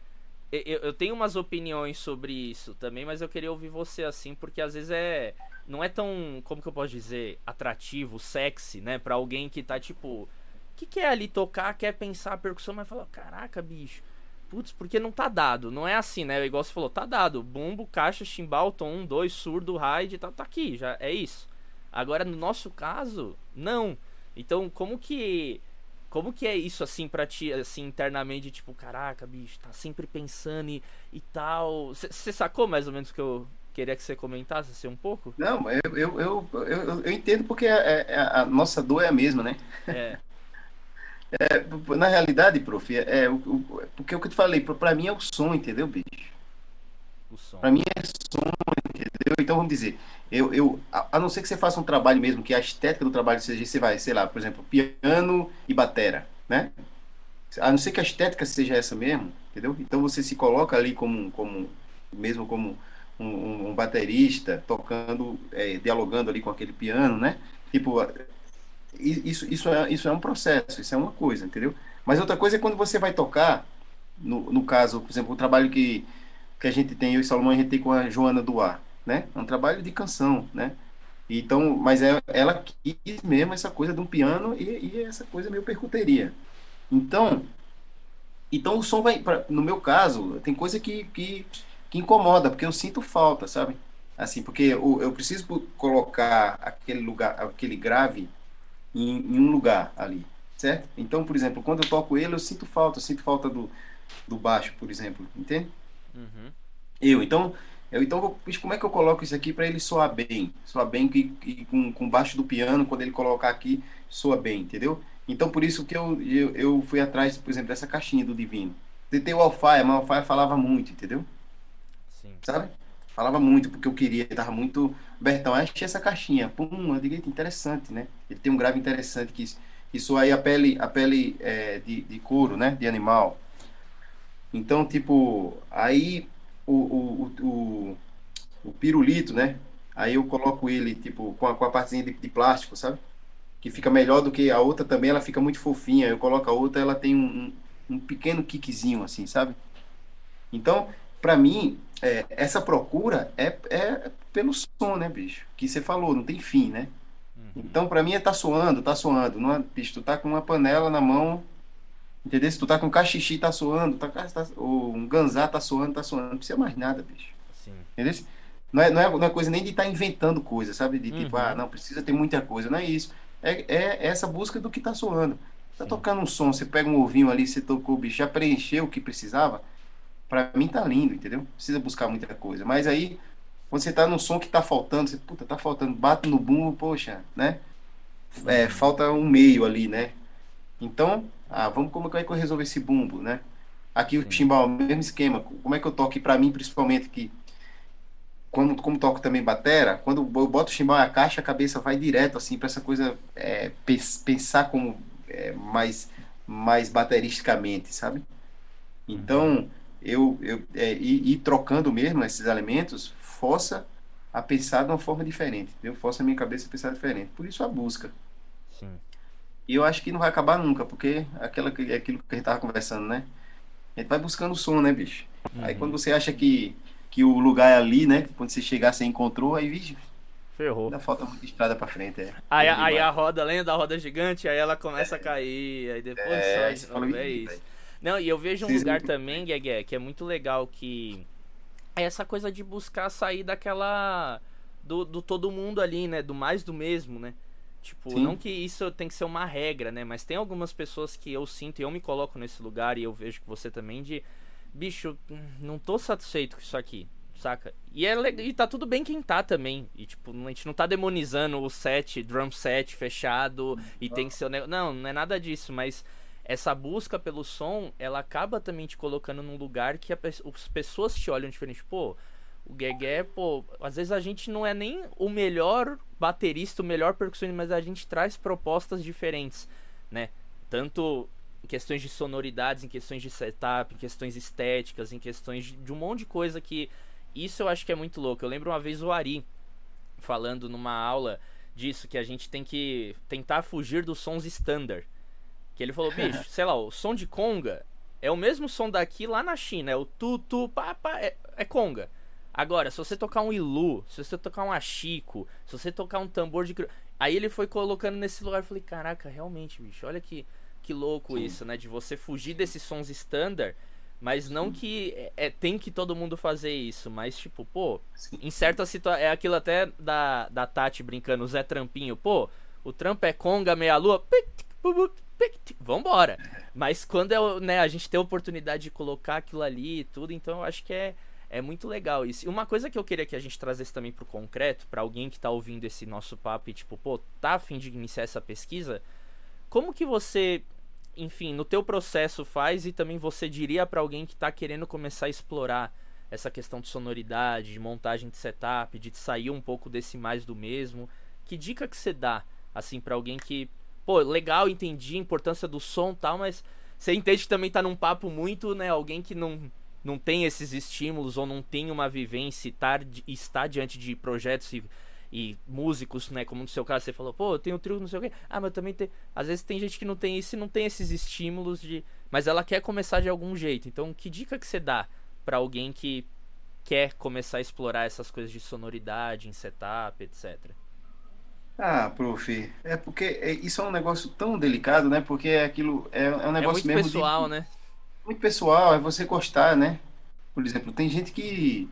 Eu, eu tenho umas opiniões sobre isso também, mas eu queria ouvir você assim, porque às vezes é não é tão, como que eu posso dizer, atrativo, sexy, né? Pra alguém que tá tipo. que quer ali tocar, quer pensar a percussão, mas fala, caraca, bicho. Putz, porque não tá dado. Não é assim, né? Igual você falou, tá dado. Bumbo, caixa, chimbal, tom 1, 2, surdo, ride, tá, tá aqui, já é isso. Agora, no nosso caso, não. Então, como que. Como que é isso assim pra ti, assim, internamente, tipo, caraca, bicho, tá sempre pensando e, e tal. Você sacou mais ou menos o que eu, Queria que você comentasse assim um pouco? Não, eu, eu, eu, eu, eu entendo porque a, a, a, nossa dor é a mesma, né? É. É, na realidade, prof, é, é, porque o que eu te falei, para mim é o som, entendeu, bicho? O som. Para mim é som, entendeu? Então vamos dizer, eu, eu a, a, não ser que você faça um trabalho mesmo, que a estética do trabalho seja, você vai, sei lá, por exemplo, piano e batera, né? A não ser que a estética seja essa mesmo, entendeu? Então você se coloca ali como, como mesmo como um, um baterista tocando, é, dialogando ali com aquele piano, né? Tipo, isso, isso, é, isso é um processo, isso é uma coisa, entendeu? Mas outra coisa é quando você vai tocar, no, no caso, por exemplo, o trabalho que, que a gente tem, eu e Salomão, a gente tem com a Joana Duar, né? É um trabalho de canção, né? Então, mas é, ela quis mesmo essa coisa de um piano e, e essa coisa meio percuteria. Então, então o som vai, pra, no meu caso, tem coisa que, que, que incomoda, porque eu sinto falta, sabe? Assim, porque eu, eu preciso colocar aquele lugar, aquele grave em, em, um lugar ali, certo? Então, por exemplo, quando eu toco ele, eu sinto falta, eu sinto falta do, do baixo, por exemplo, entende? Uhum. Eu, então, eu, então, como é que eu coloco isso aqui para ele soar bem? Soar bem que, que, com, com baixo do piano, quando ele colocar aqui, soa bem, entendeu? Então, por isso que eu, eu, eu fui atrás, por exemplo, dessa caixinha do Divino. Tentei o Alfaia, mas o Alfaia falava muito, entendeu? Sim. Sabe? Falava muito, porque eu queria, tava muito. Bertão, achei essa caixinha. Pum, eu digo, interessante, né? Ele tem um grave interessante que isso aí a pele, a pele é, de, de couro, né? De animal. Então, tipo, aí o, o, o, o, pirulito, né? Aí eu coloco ele, tipo, com a, com a partezinha de, de plástico, sabe? Que fica melhor do que a outra também, ela fica muito fofinha. Eu coloco a outra, ela tem um, um, um pequeno kickzinho, assim, sabe? Então, para mim, é, essa procura é, é pelo som, né, bicho? Que você falou, não tem fim, né? Uhum. Então, para mim, é tá suando, tá suando. Não é, bicho, tu tá com uma panela na mão, entendeu? Se tu tá com um cachixi, tá suando, tá, tá, ou um ganzá tá suando, tá suando. Não precisa mais nada, bicho. Sim. Entendeu? Não é, não, é, não é coisa nem de estar tá inventando coisa, sabe? De tipo, uhum. ah, não, precisa ter muita coisa. Não é isso. É, é essa busca do que tá suando. Tá Sim. tocando um som, você pega um ovinho ali, você tocou, bicho, já preencheu o que precisava para mim tá lindo, entendeu? Precisa buscar muita coisa. Mas aí, quando você tá no som que tá faltando, você, puta, tá faltando, bate no bumbo, poxa, né? É, falta um meio ali, né? Então, ah, vamos como é que eu resolver esse bumbo, né? Aqui Sim. o timbal, mesmo esquema. Como é que eu toco? E para mim, principalmente, que quando como toco também batera, quando eu boto o chimbal na caixa, a cabeça vai direto assim para essa coisa é, pensar como é, mais mais bateristicamente, sabe? Então, uhum eu, eu é, ir, ir, trocando mesmo esses elementos força a pensar de uma forma diferente, entendeu? Força a minha cabeça a pensar diferente. Por isso a busca. Sim. E eu acho que não vai acabar nunca, porque aquela, é aquilo que a gente tava conversando, né? A gente vai buscando o som, né, bicho? Uhum. Aí quando você acha que, que o lugar é ali, né? Quando você chegar, você encontrou, aí, bicho, Ferrou. Ainda falta muita estrada pra frente, é. Aí, aí a roda, lembra da roda gigante? Aí ela começa é. a cair, aí depois é, sai, fala, é isso. Não, e eu vejo um lugar também, Guegue, que é muito legal que é essa coisa de buscar sair daquela do, do todo mundo ali, né, do mais do mesmo, né? Tipo, Sim. não que isso tem que ser uma regra, né? Mas tem algumas pessoas que eu sinto e eu me coloco nesse lugar e eu vejo que você também de bicho, não tô satisfeito com isso aqui, saca? E, é, e tá tudo bem quem tá também. E tipo, a gente não tá demonizando o set, drum set fechado e tem que ser o negócio. Não, não é nada disso, mas essa busca pelo som, ela acaba também te colocando num lugar que as pessoas te olham diferente. Pô, o Guegué, pô, às vezes a gente não é nem o melhor baterista, o melhor percussionista, mas a gente traz propostas diferentes, né? Tanto em questões de sonoridades, em questões de setup, em questões estéticas, em questões de, de um monte de coisa que isso eu acho que é muito louco. Eu lembro uma vez o Ari falando numa aula disso que a gente tem que tentar fugir dos sons standard. Que ele falou, bicho, sei lá, o som de conga é o mesmo som daqui lá na China. É o tu, tu, pá, pá, é, é conga. Agora, se você tocar um ilu, se você tocar um achico, se você tocar um tambor de. Aí ele foi colocando nesse lugar. Eu falei, caraca, realmente, bicho, olha que, que louco Sim. isso, né? De você fugir desses sons standard. Mas não Sim. que é, é, tem que todo mundo fazer isso, mas tipo, pô, Sim. em certa situação. É aquilo até da, da Tati brincando, o Zé Trampinho, pô, o trampo é conga, meia lua, vambora. Mas quando é, né, a gente tem a oportunidade de colocar aquilo ali e tudo, então eu acho que é, é muito legal isso. E uma coisa que eu queria que a gente trazesse também pro concreto, para alguém que tá ouvindo esse nosso papo e tipo, pô, tá afim de iniciar essa pesquisa, como que você enfim, no teu processo faz e também você diria para alguém que tá querendo começar a explorar essa questão de sonoridade, de montagem de setup, de sair um pouco desse mais do mesmo? Que dica que você dá assim para alguém que, pô, legal, entendi a importância do som, tal, mas você entende que também tá num papo muito, né, alguém que não não tem esses estímulos ou não tem uma vivência e tá, está diante de projetos e e músicos, né? Como no seu caso você falou, pô, eu tenho trio, não sei o quê. Ah, mas também tem. Às vezes tem gente que não tem isso e não tem esses estímulos de. Mas ela quer começar de algum jeito. Então, que dica que você dá para alguém que quer começar a explorar essas coisas de sonoridade, em setup, etc? Ah, prof, é porque é, isso é um negócio tão delicado, né? Porque é aquilo é, é um é negócio é muito pessoal, de, né? Muito pessoal, é você gostar, né? Por exemplo, tem gente que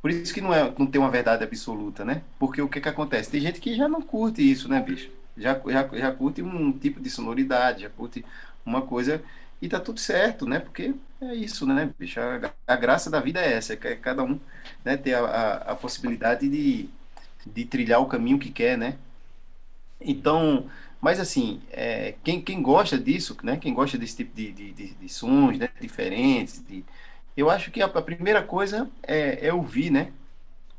por isso que não, é, não tem uma verdade absoluta, né? Porque o que que acontece? Tem gente que já não curte isso, né, bicho? Já, já, já curte um tipo de sonoridade, já curte uma coisa e tá tudo certo, né? Porque é isso, né, bicho? A, a graça da vida é essa, é cada um né, ter a, a, a, possibilidade de, de trilhar o caminho que quer, né? Então, mas assim, é, quem, quem gosta disso, né? Quem gosta desse tipo de, de, de, de sons, né? Diferentes, de, eu acho que a, a primeira coisa é, é, ouvir, né?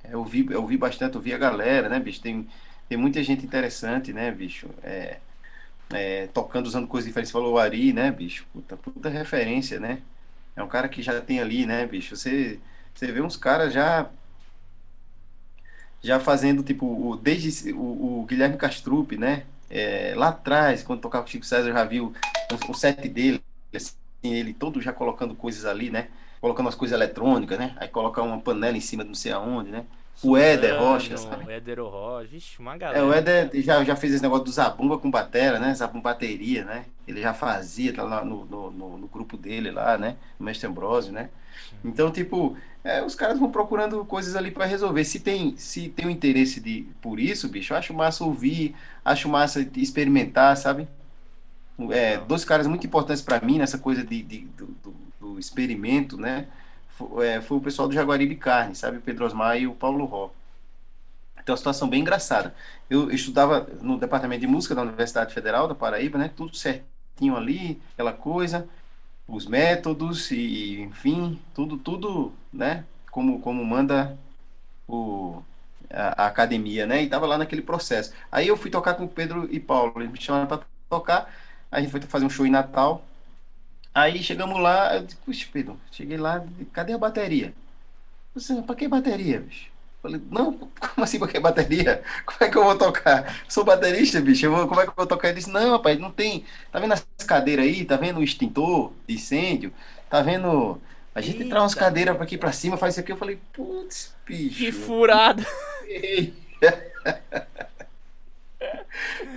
É ouvir, é ouvir bastante, ouvir a galera, né, bicho? Tem, tem muita gente interessante, né, bicho? É, é, tocando, usando coisas diferentes. Você falou o Ari, né, bicho? Puta, puta referência, né? É um cara que já tem ali, né, bicho? Você, você vê uns caras já já fazendo, tipo, o, desde o, o Guilherme Castrupe, né? É, lá atrás, quando tocava com o Chico César, já viu o, o set dele, assim, ele todo já colocando coisas ali, né? colocando as coisas eletrônicas, né? Aí colocar uma panela em cima de não sei aonde, né? O Éder Rocha, sabe? O Éder Rocha, vixe, uma galera. É, o Éder já, já fez esse negócio do Zabumba com batera, né? Zabumba bateria, né? Ele já fazia, tá lá no, no, no, no grupo dele lá, né? O Mestre Ambrosio, né? Então, tipo, é, os caras vão procurando coisas ali para resolver. Se tem, se tem um interesse de, por isso, bicho, eu acho massa ouvir, acho massa experimentar, sabe? É, dois caras muito importantes para mim nessa coisa de, de do, do do experimento, né? Foi, é, foi o pessoal do Jaguaribe Carne, sabe? O Pedro Osmar e o Paulo Ró. Então, uma situação bem engraçada. Eu estudava no departamento de música da Universidade Federal da Paraíba, né? Tudo certinho ali, aquela coisa, os métodos e, enfim, tudo, tudo, né? Como, como manda o, a, a academia, né? E tava lá naquele processo. Aí eu fui tocar com o Pedro e Paulo, eles me chamaram para tocar. A gente foi fazer um show em Natal, Aí chegamos lá, eu disse, puxa, Pedro, cheguei lá, cadê a bateria? Você, pra que bateria, bicho? Falei, não, como assim pra que bateria? Como é que eu vou tocar? Sou baterista, bicho, vou, como é que eu vou tocar? Ele disse, não, rapaz, não tem. Tá vendo as cadeiras aí? Tá vendo o extintor de incêndio? Tá vendo. A gente Eita. traz umas cadeiras pra aqui pra cima, faz isso aqui. Eu falei, putz, bicho. Que furada!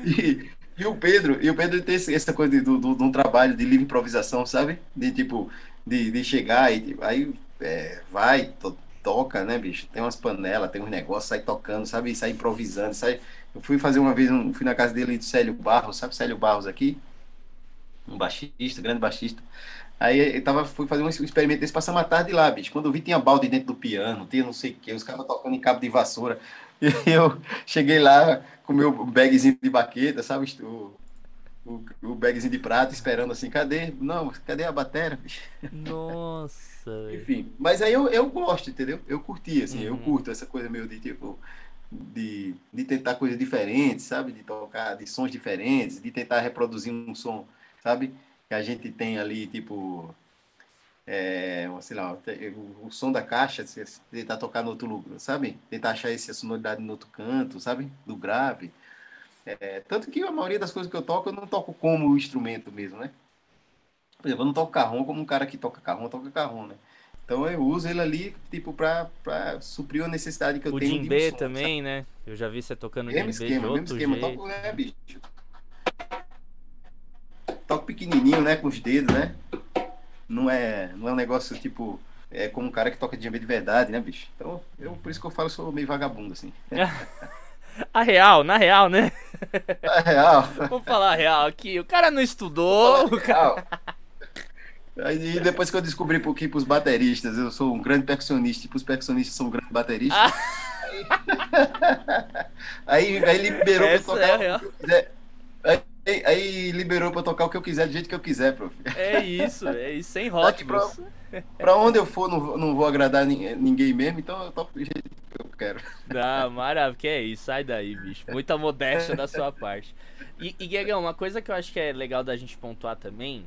e, e o Pedro, e o Pedro tem essa coisa de, de, de, um trabalho de livre improvisação, sabe? De tipo, de, de chegar e tipo, aí é, vai, to, toca, né, bicho? Tem umas panelas, tem uns negócios, sai tocando, sabe? Sai improvisando, sai. Eu fui fazer uma vez, um, fui na casa dele de Célio Barros, sabe Célio Barros aqui? Um baixista, grande baixista. Aí eu tava, fui fazer um experimento desse, passamos a tarde lá, bicho. Quando eu vi, tinha balde dentro do piano, tinha não sei o que, os caras tocando em cabo de vassoura. E eu cheguei lá com o meu bagzinho de baqueta, sabe? O, o, o bagzinho de prata, esperando assim, cadê? Não, cadê a bateria? Nossa. Enfim, mas aí eu, eu gosto, entendeu? Eu curti, assim, uhum. eu curto essa coisa meio de tipo. De, de tentar coisas diferentes, sabe? De tocar de sons diferentes, de tentar reproduzir um som, sabe? Que a gente tem ali, tipo, é, sei lá, o, o, som da caixa, tentar tocar no outro lugar, sabe? Tentar achar essa sonoridade no outro canto, sabe? Do grave. É, tanto que a maioria das coisas que eu toco, eu não toco como instrumento mesmo, né? Por exemplo, eu não toco carrom como um cara que toca carrom, toca carrom, né? Então eu uso ele ali, tipo, pra, pra suprir a necessidade que eu o tenho de um som, também, sabe? né? Eu já vi você tocando mesmo esquema, de mesmo esquema. Jeito. Toco, é, bicho. Toco pequenininho, né? Com os dedos, né? não é, não é um negócio tipo. É como um cara que toca djembe de verdade, né, bicho? Então, eu, por isso que eu falo, eu sou meio vagabundo, assim. A real, na real, né? A real. Vamos falar a real aqui. O cara não estudou. O cara... Aí depois que eu descobri por que pros bateristas, eu sou um grande percussionista, e pros percussionistas são um grande baterista. Ah. Aí, aí, liberou Essa pra tocar. É Aí aí, aí, liberou pra tocar o que eu quiser, do jeito que eu quiser, prof. É isso, é isso, sem rótulos. Pra, pra onde eu for, não vou, não vou agradar ninguém mesmo, então eu toco do jeito que eu quero. Não, maravilha, que é isso, sai daí, bicho. Muita modéstia da sua parte. E, e Guegão, uma coisa que eu acho que é legal da gente pontuar também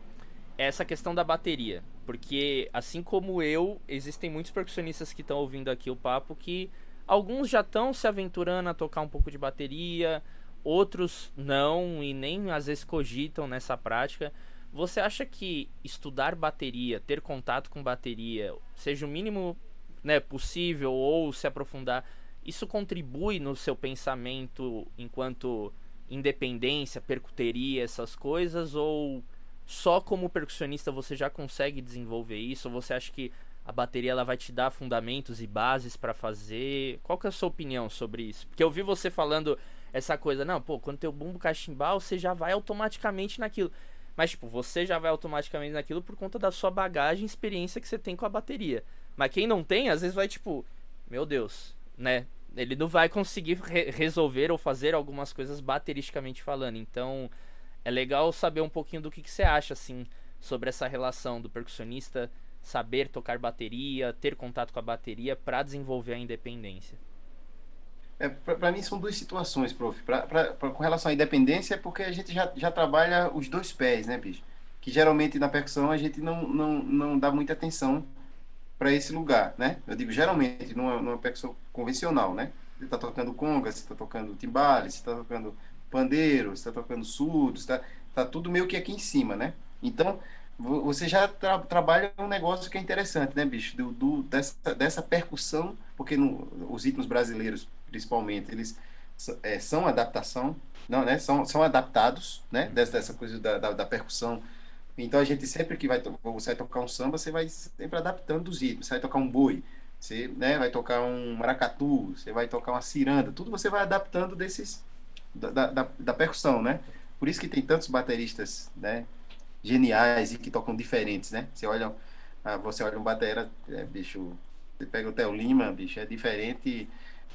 é essa questão da bateria. Porque, assim como eu, existem muitos percussionistas que estão ouvindo aqui o papo que alguns já estão se aventurando a tocar um pouco de bateria, outros não e nem às vezes cogitam nessa prática. Você acha que estudar bateria, ter contato com bateria, seja o mínimo né, possível ou se aprofundar, isso contribui no seu pensamento enquanto independência, percuteria, essas coisas? Ou só como percussionista você já consegue desenvolver isso? Ou você acha que a bateria ela vai te dar fundamentos e bases para fazer? Qual que é a sua opinião sobre isso? Porque eu vi você falando essa coisa, não, pô, quando tem o bumbo cachimbal, você já vai automaticamente naquilo. Mas, tipo, você já vai automaticamente naquilo por conta da sua bagagem experiência que você tem com a bateria. Mas quem não tem, às vezes vai, tipo, meu Deus, né? Ele não vai conseguir re resolver ou fazer algumas coisas bateristicamente falando. Então, é legal saber um pouquinho do que, que você acha, assim, sobre essa relação do percussionista saber tocar bateria, ter contato com a bateria para desenvolver a independência. É, para mim são duas situações, prof. Pra, pra, pra, com relação à independência, é porque a gente já, já trabalha os dois pés, né, bicho? Que geralmente na percussão a gente não, não, não dá muita atenção para esse lugar, né? Eu digo geralmente numa, numa percussão convencional, né? Você está tocando conga, você está tocando timbale, você está tocando pandeiro, você está tocando surdo, está tá tudo meio que aqui em cima, né? Então, você já tra trabalha um negócio que é interessante, né, bicho? Do, do dessa, dessa percussão, porque no, os ritmos brasileiros, principalmente, eles é, são adaptação, não, né? São, são adaptados, né? Dessa, dessa coisa da, da, da, percussão. Então, a gente sempre que vai, você vai tocar um samba, você vai sempre adaptando os ritmos. Você vai tocar um boi, você né, vai tocar um maracatu, você vai tocar uma ciranda, tudo você vai adaptando desses da, da, da percussão, né? Por isso que tem tantos bateristas, né? Geniais e que tocam diferentes, né? Você olha, ah, você olha um batera, é, bicho, você pega o Theo Lima, bicho, é diferente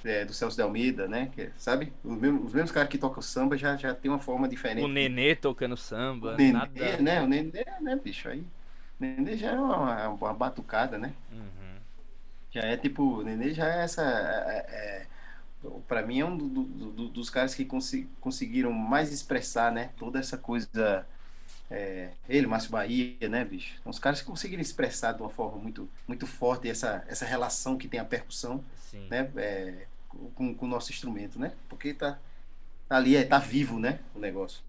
é, do Celso de Almeida, né? Que, sabe? Os mesmos, os mesmos caras que tocam samba já, já tem uma forma diferente. O Nenê tocando samba. O Nenê, nada... né? O Nenê, né, bicho? Aí, o Nenê já é uma, uma batucada, né? Uhum. Já é tipo, o Nenê já é essa. É, é, para mim é um do, do, do, dos caras que conseguiram mais expressar, né, toda essa coisa é, ele, Márcio Bahia, né, bicho? São os caras que conseguiram expressar de uma forma muito, muito forte essa, essa relação que tem a percussão, Sim. né, é, com, com o nosso instrumento, né? Porque tá, tá ali, é, tá vivo, né, o negócio.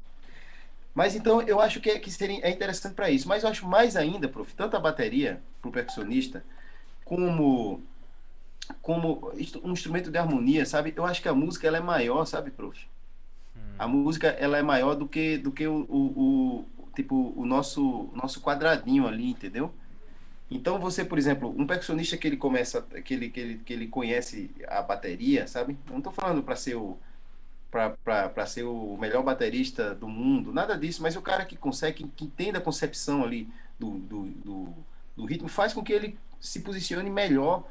Mas então eu acho que, é, que seria, é interessante para isso. Mas eu acho mais ainda, prof, tanto a bateria para o percussionista, como como um instrumento de harmonia, sabe? Eu acho que a música ela é maior, sabe, prof? Hum. A música ela é maior do que do que o, o, o tipo o nosso nosso quadradinho ali, entendeu? Então você, por exemplo, um percussionista que ele começa, que ele que ele, que ele conhece a bateria, sabe? Eu não estou falando para ser o para ser o melhor baterista do mundo, nada disso, mas o cara que consegue, que entenda a concepção ali do, do, do, do ritmo, faz com que ele se posicione melhor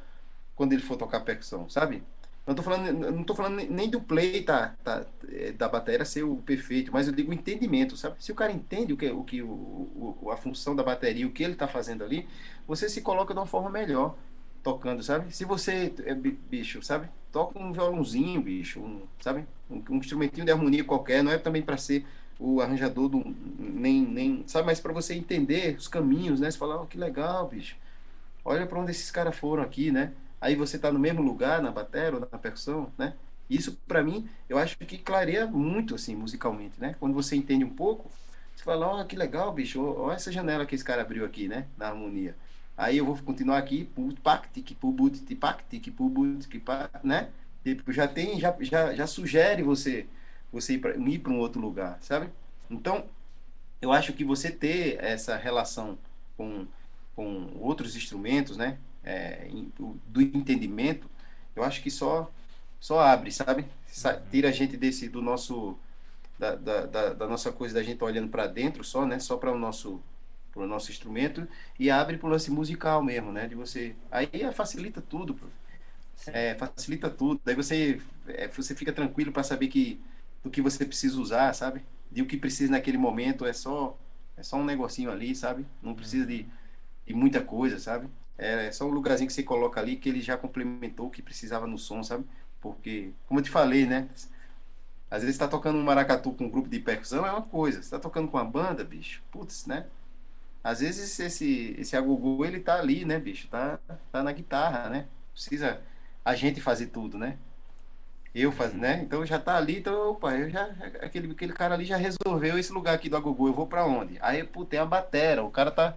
quando ele for tocar percussão, sabe? Não tô falando, não tô falando nem do play tá, tá, é, da bateria ser o perfeito, mas eu digo entendimento, sabe? Se o cara entende o que, o que o, a função da bateria, o que ele tá fazendo ali, você se coloca de uma forma melhor tocando, sabe? Se você, é, bicho, sabe? Toca um violãozinho, bicho, um, sabe? Um, um instrumentinho de harmonia qualquer, não é também para ser o arranjador do nem nem, sabe, mas para você entender os caminhos, né? Você falar, oh, que legal, bicho. Olha para onde esses caras foram aqui, né? Aí você está no mesmo lugar, na bateria ou na percussão, né? Isso, para mim, eu acho que clareia muito, assim, musicalmente, né? Quando você entende um pouco, você fala, ó, oh, que legal, bicho, olha essa janela que esse cara abriu aqui, né? Na harmonia. Aí eu vou continuar aqui, pactic, pubut, pactic, pubut, né? Tipo, já tem, já, já, já sugere você você ir para um outro lugar, sabe? Então, eu acho que você ter essa relação com, com outros instrumentos, né? É, do entendimento, eu acho que só só abre, sabe? Tira a gente desse do nosso da, da, da, da nossa coisa da gente olhando para dentro só, né? Só para o nosso para o nosso instrumento e abre para o lance musical mesmo, né? De você aí facilita tudo, é, facilita tudo. Daí você é, você fica tranquilo para saber que do que você precisa usar, sabe? de o que precisa naquele momento, é só é só um negocinho ali, sabe? Não precisa de, de muita coisa, sabe? É, é só um lugarzinho que você coloca ali que ele já complementou o que precisava no som, sabe? Porque, como eu te falei, né? Às vezes tá tocando um maracatu com um grupo de percussão é uma coisa. Você tá tocando com uma banda, bicho, putz, né? Às vezes esse, esse agogô, ele tá ali, né, bicho? Tá, tá na guitarra, né? Precisa a gente fazer tudo, né? Eu faz, né? Então já tá ali, então, opa, eu já, aquele, aquele cara ali já resolveu esse lugar aqui do agogô, eu vou para onde? Aí, pô, tem a batera, o cara tá,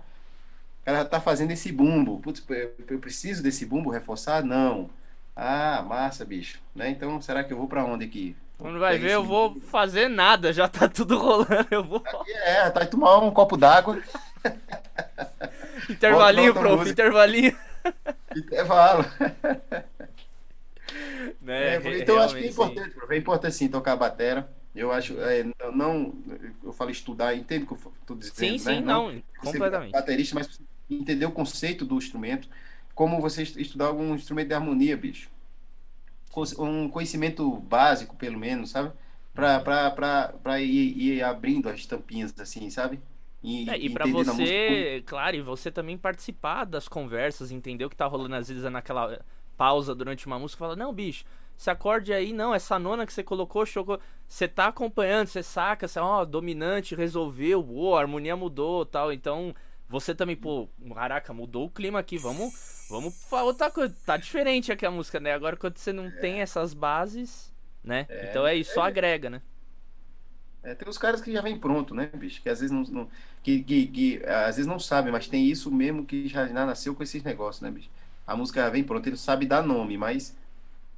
o cara tá fazendo esse bumbo. Putz, eu preciso desse bumbo reforçar? Não. Ah, massa, bicho. Né? Então, será que eu vou para onde aqui? Quando vai ver, eu vou fazer nada, já tá tudo rolando. Eu vou. Aqui é, tá aí tomar um copo d'água. intervalinho, prof, intervalinho. Intervalo. Né? É, então, acho que é importante, prof, é importante sim tocar a batera. Eu acho, é, não, eu falo estudar, entendo o que eu estou dizendo. Sim, sim, né? não, não completamente. Baterista, mas entender o conceito do instrumento, como você estudar algum instrumento de harmonia, bicho um conhecimento básico, pelo menos, sabe? Para ir, ir abrindo as tampinhas, assim, sabe? E, é, e para você, claro, e você também participar das conversas, entender o que tá rolando às vezes naquela pausa durante uma música, fala, não, bicho, esse acorde aí, não, essa nona que você colocou, chocou. Você tá acompanhando, você saca, você, ó, dominante, resolveu, boa, a harmonia mudou tal. Então, você também, pô, caraca, mudou o clima aqui, vamos, vamos falar outra coisa. Tá diferente aqui a música, né? Agora quando você não é. tem essas bases, né? É, então é isso, só é. agrega, né? É, tem os caras que já vem pronto, né, bicho? Que às vezes não, não que, que, que, às vezes não sabem, mas tem isso mesmo que já, já nasceu com esses negócios, né, bicho? A música já vem pronta, ele sabe dar nome, mas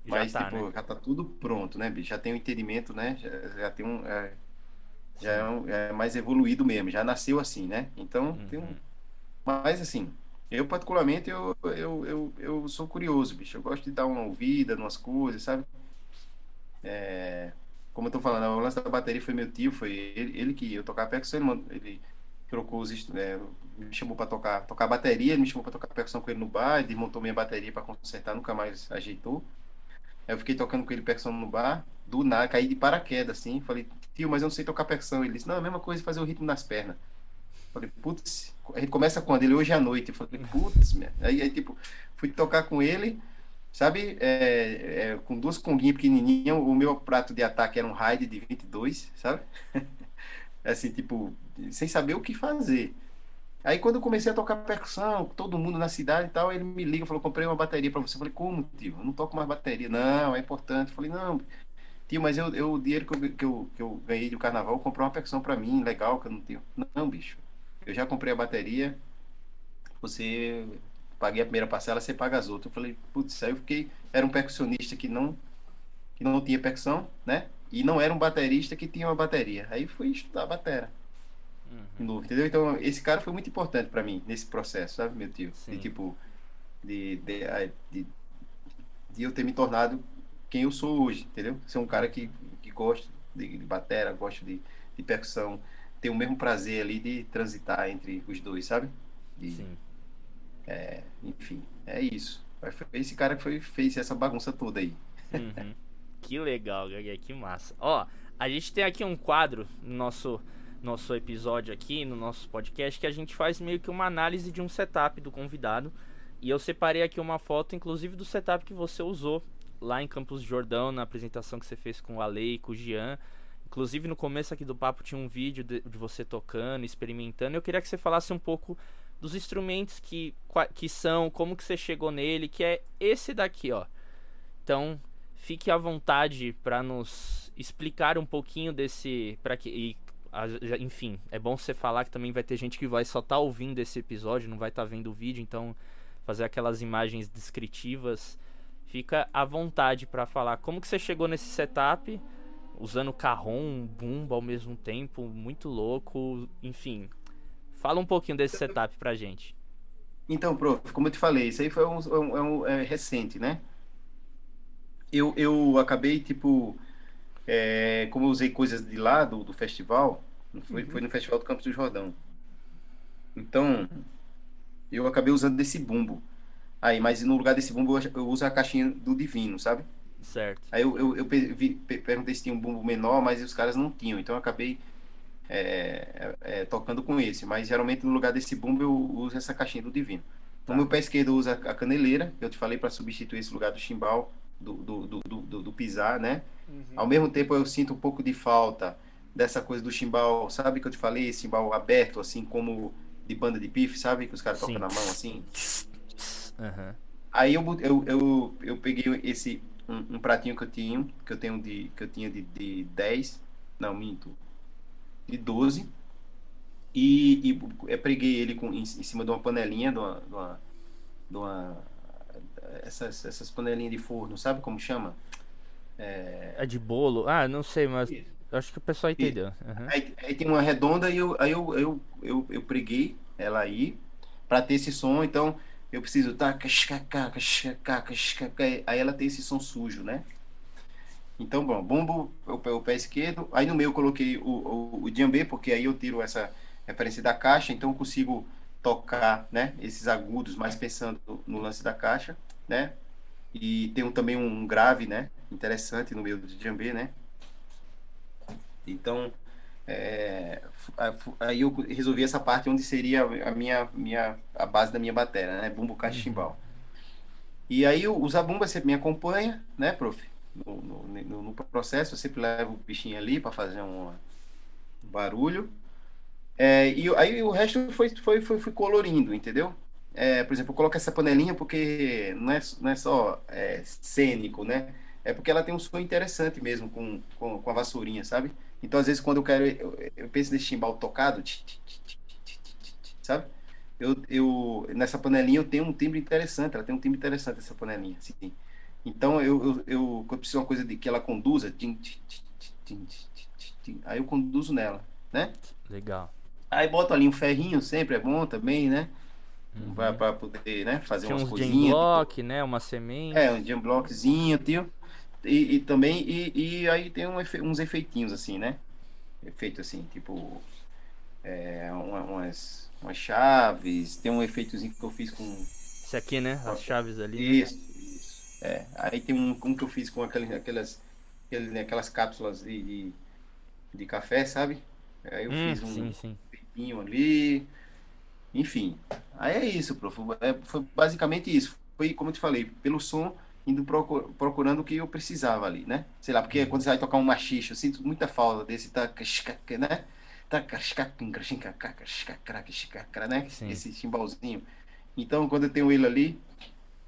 já mas tá, tipo, né? já tá tudo pronto, né, bicho? Já tem o um entendimento, né? Já, já tem um é, já é, um, é, mais evoluído mesmo, já nasceu assim, né? Então, uhum. tem um mas assim, eu particularmente eu, eu, eu, eu sou curioso, bicho. Eu gosto de dar uma ouvida nas coisas, sabe? É, como eu tô falando, o lance da bateria foi meu tio, foi ele, ele que eu tocava percussão, ele, ele trocou os é, me chamou para tocar, tocar bateria, ele me chamou para tocar percussão com ele no bar, ele desmontou minha bateria para consertar, nunca mais ajeitou. Aí eu fiquei tocando com ele percussão no bar, do nada, caí de paraquedas assim, falei: "Tio, mas eu não sei tocar percussão". Ele disse: "Não, é a mesma coisa fazer o ritmo nas pernas". Falei, putz, a gente começa quando? Ele hoje à noite. Eu falei, putz, aí, aí, tipo, fui tocar com ele, sabe, é, é, com duas conguinhas pequenininhas, o meu prato de ataque era um raid de 22, sabe? assim, tipo, sem saber o que fazer. Aí quando eu comecei a tocar percussão, todo mundo na cidade e tal, ele me liga, falou, comprei uma bateria para você. Eu falei, como, tio? Eu não toco mais bateria. Não, é importante. Eu falei, não, tio, mas eu, eu o dinheiro que eu, que, eu, que eu ganhei do carnaval, comprei uma percussão para mim, legal, que eu não tenho. Não, bicho, eu já comprei a bateria, você paguei a primeira parcela, você paga as outras. Eu falei, putz, aí eu fiquei, era um percussionista que não que não tinha percussão, né? E não era um baterista que tinha uma bateria. Aí fui estudar a batera. Uhum. Novo, entendeu? Então, esse cara foi muito importante para mim nesse processo, sabe, meu tio? Sim. De tipo de, de, de, de, eu ter me tornado quem eu sou hoje, entendeu? Ser um cara que, que gosta de, de batera, gosta de, de percussão, tem o mesmo prazer ali de transitar entre os dois, sabe? De, Sim. É, enfim, é isso. Foi esse cara que foi, fez essa bagunça toda aí. Uhum. que legal, Gagué, que massa. Ó, a gente tem aqui um quadro no nosso, nosso episódio aqui, no nosso podcast, que a gente faz meio que uma análise de um setup do convidado. E eu separei aqui uma foto, inclusive, do setup que você usou lá em Campos Jordão, na apresentação que você fez com o Ale e com o Jean. Inclusive no começo aqui do papo tinha um vídeo de, de você tocando, experimentando. Eu queria que você falasse um pouco dos instrumentos que, que são, como que você chegou nele, que é esse daqui, ó. Então, fique à vontade para nos explicar um pouquinho desse, para que e, enfim, é bom você falar que também vai ter gente que vai só estar tá ouvindo esse episódio, não vai estar tá vendo o vídeo, então fazer aquelas imagens descritivas. Fica à vontade para falar como que você chegou nesse setup usando carrom, bumba ao mesmo tempo, muito louco, enfim. Fala um pouquinho desse setup pra gente. Então, prof, como eu te falei, isso aí foi um, um, um é recente, né? Eu, eu acabei, tipo, é, como eu usei coisas de lá do, do festival, foi, uhum. foi no Festival do Campos do Jordão. Então, eu acabei usando desse bumbo. Aí, mas no lugar desse bumbo eu uso a caixinha do Divino, sabe? Certo. Aí eu, eu, eu vi, perguntei se tinha um bumbo menor, mas os caras não tinham. Então eu acabei é, é, é, tocando com esse, mas geralmente no lugar desse bumbo eu uso essa caixinha do divino. Tá. O meu pé esquerdo usa a caneleira, que eu te falei para substituir esse lugar do chimbal, do, do, do, do, do pisar, né? Uhum. Ao mesmo tempo eu sinto um pouco de falta dessa coisa do chimbal, sabe que eu te falei, chimbal aberto, assim como de banda de pife, sabe? Que os caras tocam na mão assim. Uhum. Aí eu, eu, eu, eu peguei esse um, um, pratinho que eu tinha, que eu tenho de que eu tinha de, de 10, não minto, de 12 e, e eu preguei ele com, em, em, cima de uma panelinha, de uma, de uma, de uma essas, essas panelinhas de forno, sabe como chama? É, é de bolo? Ah, não sei, mas Isso. acho que o pessoal entendeu. Uhum. Aí, aí, tem uma redonda e eu, aí eu, eu, eu, eu preguei ela aí para ter esse som, então eu preciso tá aí ela tem esse som sujo, né? Então, bom, bumbo o, o pé esquerdo, aí no meio eu coloquei o, o, o djembe, porque aí eu tiro essa referência da caixa, então eu consigo tocar, né, esses agudos, mais pensando no lance da caixa, né? E tem um, também um grave, né, interessante no meio do djembe, né? Então, é, aí eu resolvi essa parte onde seria a minha, minha a base da minha bateria, né? Bumbo, caixa e aí o Zabumba sempre me acompanha, né, prof? No, no, no, processo, eu sempre levo o bichinho ali para fazer um, um barulho. É, e aí o resto foi, foi, foi, foi colorindo, entendeu? É, por exemplo, eu coloco essa panelinha porque não é, não é só é, cênico, né? É porque ela tem um som interessante mesmo com, com, com a vassourinha, sabe? Então, às vezes, quando eu quero, eu, eu penso nesse chimbal tocado, sabe? Eu, eu, nessa panelinha eu tenho um timbre interessante, ela tem um timbre interessante, essa panelinha, assim. Então, eu, eu, eu, eu preciso de uma coisa de que ela conduza, aí eu conduzo nela, né? Legal. Aí boto ali um ferrinho, sempre é bom também, né? Uhum. Para poder né, fazer Tinha umas coisinhas. Um block, tipo... né? Uma semente. É, um jam blockzinho, tio. E, e também, e, e, aí tem um efe, uns efeitinhos assim, né? Efeito assim, tipo. É, umas, umas chaves. Tem um efeitozinho que eu fiz com. Esse aqui, né? As chaves ali. Né? Isso, né? isso. É. Aí tem um, um que eu fiz com aquelas, aquelas, aquelas, né, aquelas cápsulas de, de, de, café, sabe? Aí eu hum, fiz um sim, sim. efeitinho ali. Enfim. Aí é isso, prof. É, foi basicamente isso. Foi, como eu te falei, pelo som indo procurando o que eu precisava ali, né? Sei lá, porque quando você vai tocar um machixe, eu sinto muita falta desse tá, né? Tá, né? Esse chimbalzinho. Então, quando eu tenho ele ali,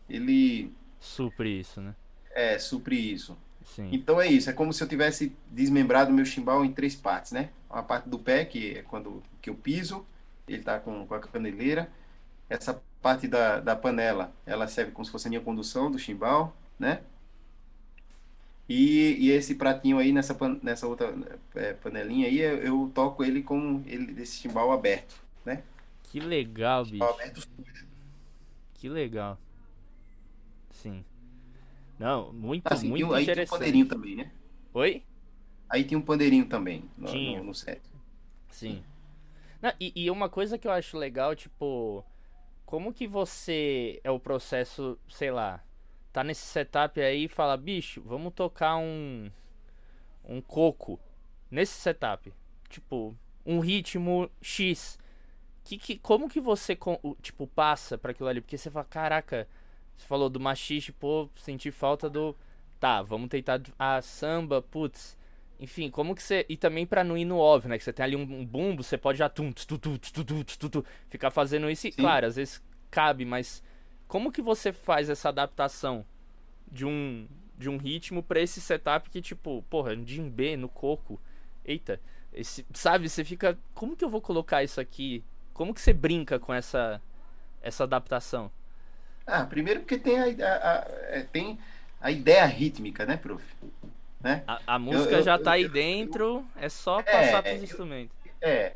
ele supre isso, né? É, supre isso. Sim. Então é isso, é como se eu tivesse desmembrado meu chimbal em três partes, né? A parte do pé, que é quando que eu piso, ele tá com, com a caneleira. Essa parte da, da panela, ela serve como se fosse a minha condução do chimbal, né? E, e esse pratinho aí, nessa, nessa outra é, panelinha aí, eu, eu, toco ele com ele, desse chimbal aberto, né? Que legal, bicho. Aberto Que legal. Sim. Não, muito, assim, muito aí interessante. Aí tem um pandeirinho também, né? Oi? Aí tem um pandeirinho também no, no, no set. Sim. Não, e, e uma coisa que eu acho legal, tipo como que você é o processo, sei lá, tá nesse setup aí e fala, bicho, vamos tocar um um coco nesse setup, tipo, um ritmo X. Que, que, como que você tipo passa para aquilo ali? Porque você fala, caraca, você falou do machixe, pô, senti falta do tá, vamos tentar a samba, putz. Enfim, como que você. E também pra não ir no óbvio, né? Que você tem ali um, um bumbo, você pode já tum, tu, tu, tu, tu, ficar fazendo isso. E, Sim. claro, às vezes cabe, mas como que você faz essa adaptação de um, de um ritmo pra esse setup que, tipo, porra, um B no coco. Eita, esse, sabe? Você fica. Como que eu vou colocar isso aqui? Como que você brinca com essa, essa adaptação? Ah, primeiro porque tem a, a, a é, tem a ideia rítmica, né, prof? Né? A, a música eu, já eu, tá aí eu, dentro, é só passar é, pros instrumentos. É.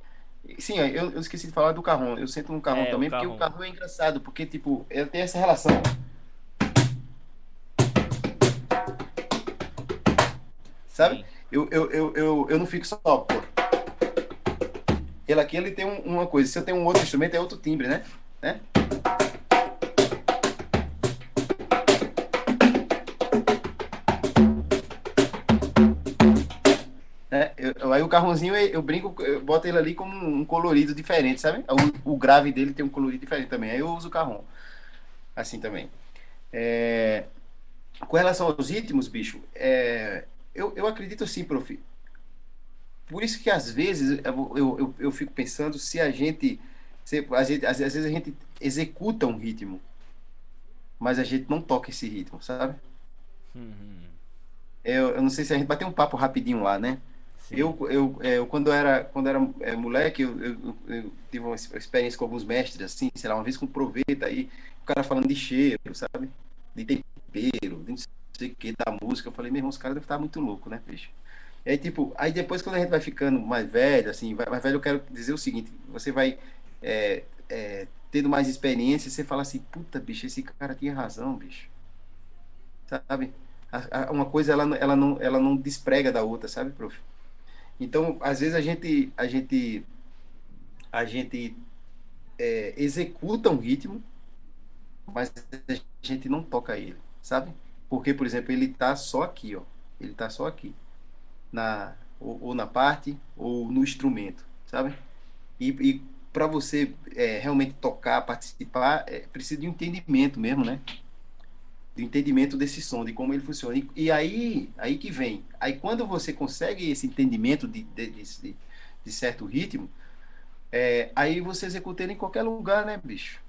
Sim, eu, eu, esqueci de falar do carrão. Eu sento no carrão é, também, o porque o carrão é engraçado, porque, tipo, ele tem essa relação. Sabe? Eu, eu, eu, eu, eu não fico só, pô. Ele aqui, ele tem um, uma coisa. Se eu tenho um outro instrumento, é outro timbre, né? né? Aí Aí o carrãozinho, eu brinco, eu boto ele ali como um colorido diferente, sabe? O, o grave dele tem um colorido diferente também. Aí eu uso o carrão. Assim também. É... Com relação aos ritmos, bicho, é... eu, eu acredito assim, prof. Por isso que às vezes eu, eu, eu fico pensando se a gente, se, a gente. Às vezes a gente executa um ritmo, mas a gente não toca esse ritmo, sabe? Uhum. Eu, eu não sei se a gente vai ter um papo rapidinho lá, né? Eu, eu, é, eu, quando era, quando era é, moleque, eu, eu, eu, tive uma experiência com alguns mestres, assim, sei lá, uma vez com Proveta, aí o cara falando de cheiro, sabe? De tempero, de não sei o que, da música. Eu falei, meu irmão, os caras devem estar muito louco, né, peixe? E aí, tipo, aí depois quando a gente vai ficando mais velho, assim, mais velho, eu quero dizer o seguinte, você vai é, é, tendo mais experiência, você fala assim, puta, bicho, esse cara tinha razão, bicho. Sabe? A, a, uma coisa, ela, ela, não, ela não desprega da outra, sabe, prof? Então, às vezes a gente, a gente, a gente é, executa um ritmo, mas a gente não toca ele, sabe? Porque, por exemplo, ele está só aqui, ó. Ele está só aqui, na ou, ou, na parte ou no instrumento, sabe? E, e para você é, realmente tocar, participar, é, precisa de um entendimento mesmo, né? Do entendimento desse som, de como ele funciona. E, e, aí, aí que vem. Aí quando você consegue esse entendimento de, de, de, de certo ritmo, é, aí você executa ele em qualquer lugar, né, bicho?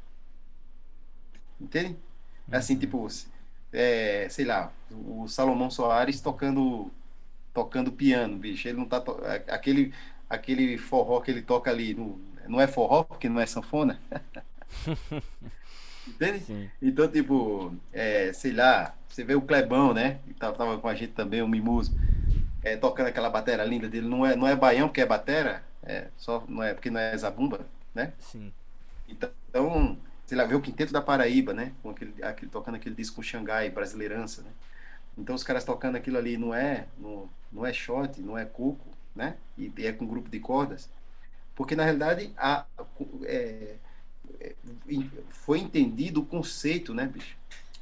Entende? É assim, uhum. tipo, é, sei lá, o Salomão Soares tocando tocando piano, bicho. Ele não tá. To... Aquele, aquele forró que ele toca ali, não, não é forró, porque não é sanfona. Entende? Sim. Então, tipo, é, sei lá, você vê o Clebão, né? Que tava, tava com a gente também, o Mimoso, é, tocando aquela batera linda dele. Não é, não é baião porque é batera, é, só, não é porque não é zabumba, né? Sim. Então, sei lá, vê o Quinteto da Paraíba, né? Com aquele, aquele, tocando aquele disco com Xangai, Brasileirança, né? Então os caras tocando aquilo ali não é, não, não é shot, não é coco, né? E, e é com um grupo de cordas. Porque na realidade a, é, foi entendido o conceito, né, bicho?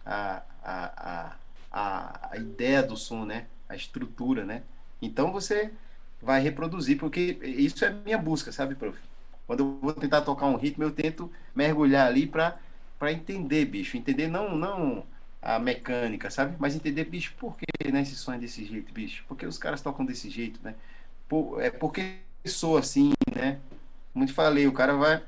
A, a, a, a ideia do som, né? A estrutura, né? Então você vai reproduzir, porque isso é minha busca, sabe, prof? Quando eu vou tentar tocar um ritmo, eu tento mergulhar ali para para entender, bicho, entender não não a mecânica, sabe? Mas entender, bicho, por que né, esse som é desse jeito, bicho? Por que os caras tocam desse jeito, né? Por, é porque sou assim, né? Como te falei, o cara vai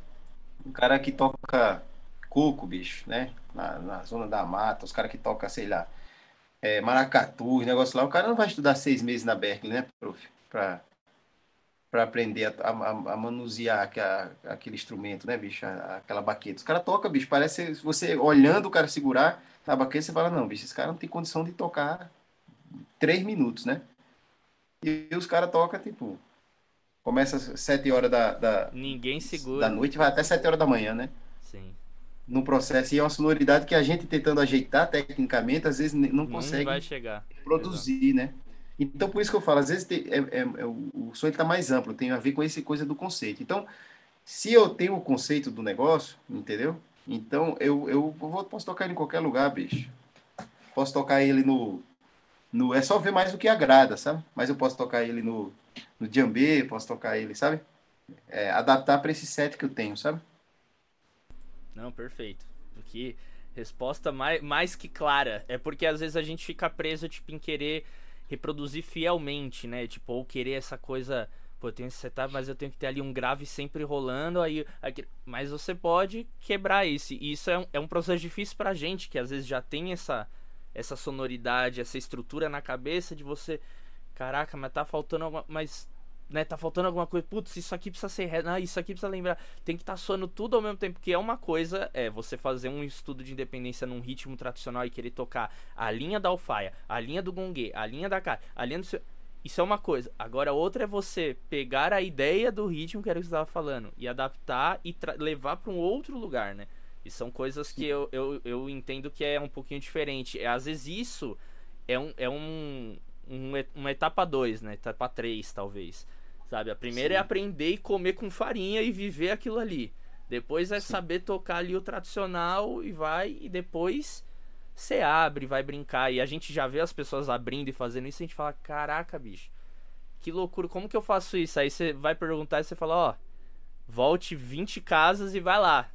o cara que toca coco, bicho, né? Na, na zona da mata, os caras que tocam, sei lá, é, maracatu, negócio lá, o cara não vai estudar seis meses na Berkeley, né, prof? Pra, pra aprender a, a, a manusear aquele instrumento, né, bicho? aquela baqueta. Os caras tocam, bicho, parece você olhando o cara segurar na baqueta, você fala, não, bicho, esse cara não tem condição de tocar três minutos, né? E, e os caras tocam, tipo, Começa às 7 horas da, da, Ninguém segura. da noite vai até 7 horas da manhã, né? Sim. No processo. E é uma sonoridade que a gente tentando ajeitar tecnicamente, às vezes não consegue produzir, Exato. né? Então, por isso que eu falo, às vezes tem, é, é, é, o sonho está mais amplo, tem a ver com essa coisa do conceito. Então, se eu tenho o conceito do negócio, entendeu? Então, eu, eu vou, posso tocar ele em qualquer lugar, bicho. Posso tocar ele no, no. É só ver mais o que agrada, sabe? Mas eu posso tocar ele no, no djembe, posso tocar ele, sabe? É, adaptar para esse set que eu tenho, sabe? Não, perfeito. Porque resposta mais, mais que clara. É porque às vezes a gente fica preso, tipo, em querer reproduzir fielmente, né? Tipo, ou querer essa coisa. Pô, eu tenho esse setup, mas eu tenho que ter ali um grave sempre rolando. Aí, aqui, mas você pode quebrar isso. E isso é um, é um processo difícil pra gente, que às vezes já tem essa, essa sonoridade, essa estrutura na cabeça de você Caraca, mas tá faltando alguma. Mas. Né, tá faltando alguma coisa. Putz, isso aqui precisa ser. Não, isso aqui precisa lembrar. Tem que estar tá soando tudo ao mesmo tempo. Porque é uma coisa é você fazer um estudo de independência num ritmo tradicional e querer tocar a linha da alfaia, a linha do gongue, a linha da cara, a linha do seu. Isso é uma coisa. Agora, outra é você pegar a ideia do ritmo que era o que você estava falando e adaptar e levar para um outro lugar, né? E são coisas que eu, eu, eu entendo que é um pouquinho diferente. Às vezes isso é um, é um, um, uma etapa 2, né? Etapa 3, talvez. Sabe? A primeira é Sim. é aprender e comer com farinha e viver aquilo ali. Depois é Sim. saber tocar ali o tradicional e vai. E depois você abre, vai brincar. E a gente já vê as pessoas abrindo e fazendo isso e a gente fala: caraca, bicho. que loucura, como que eu faço isso? Aí você vai perguntar e você fala, ó, volte 20 casas e vai lá.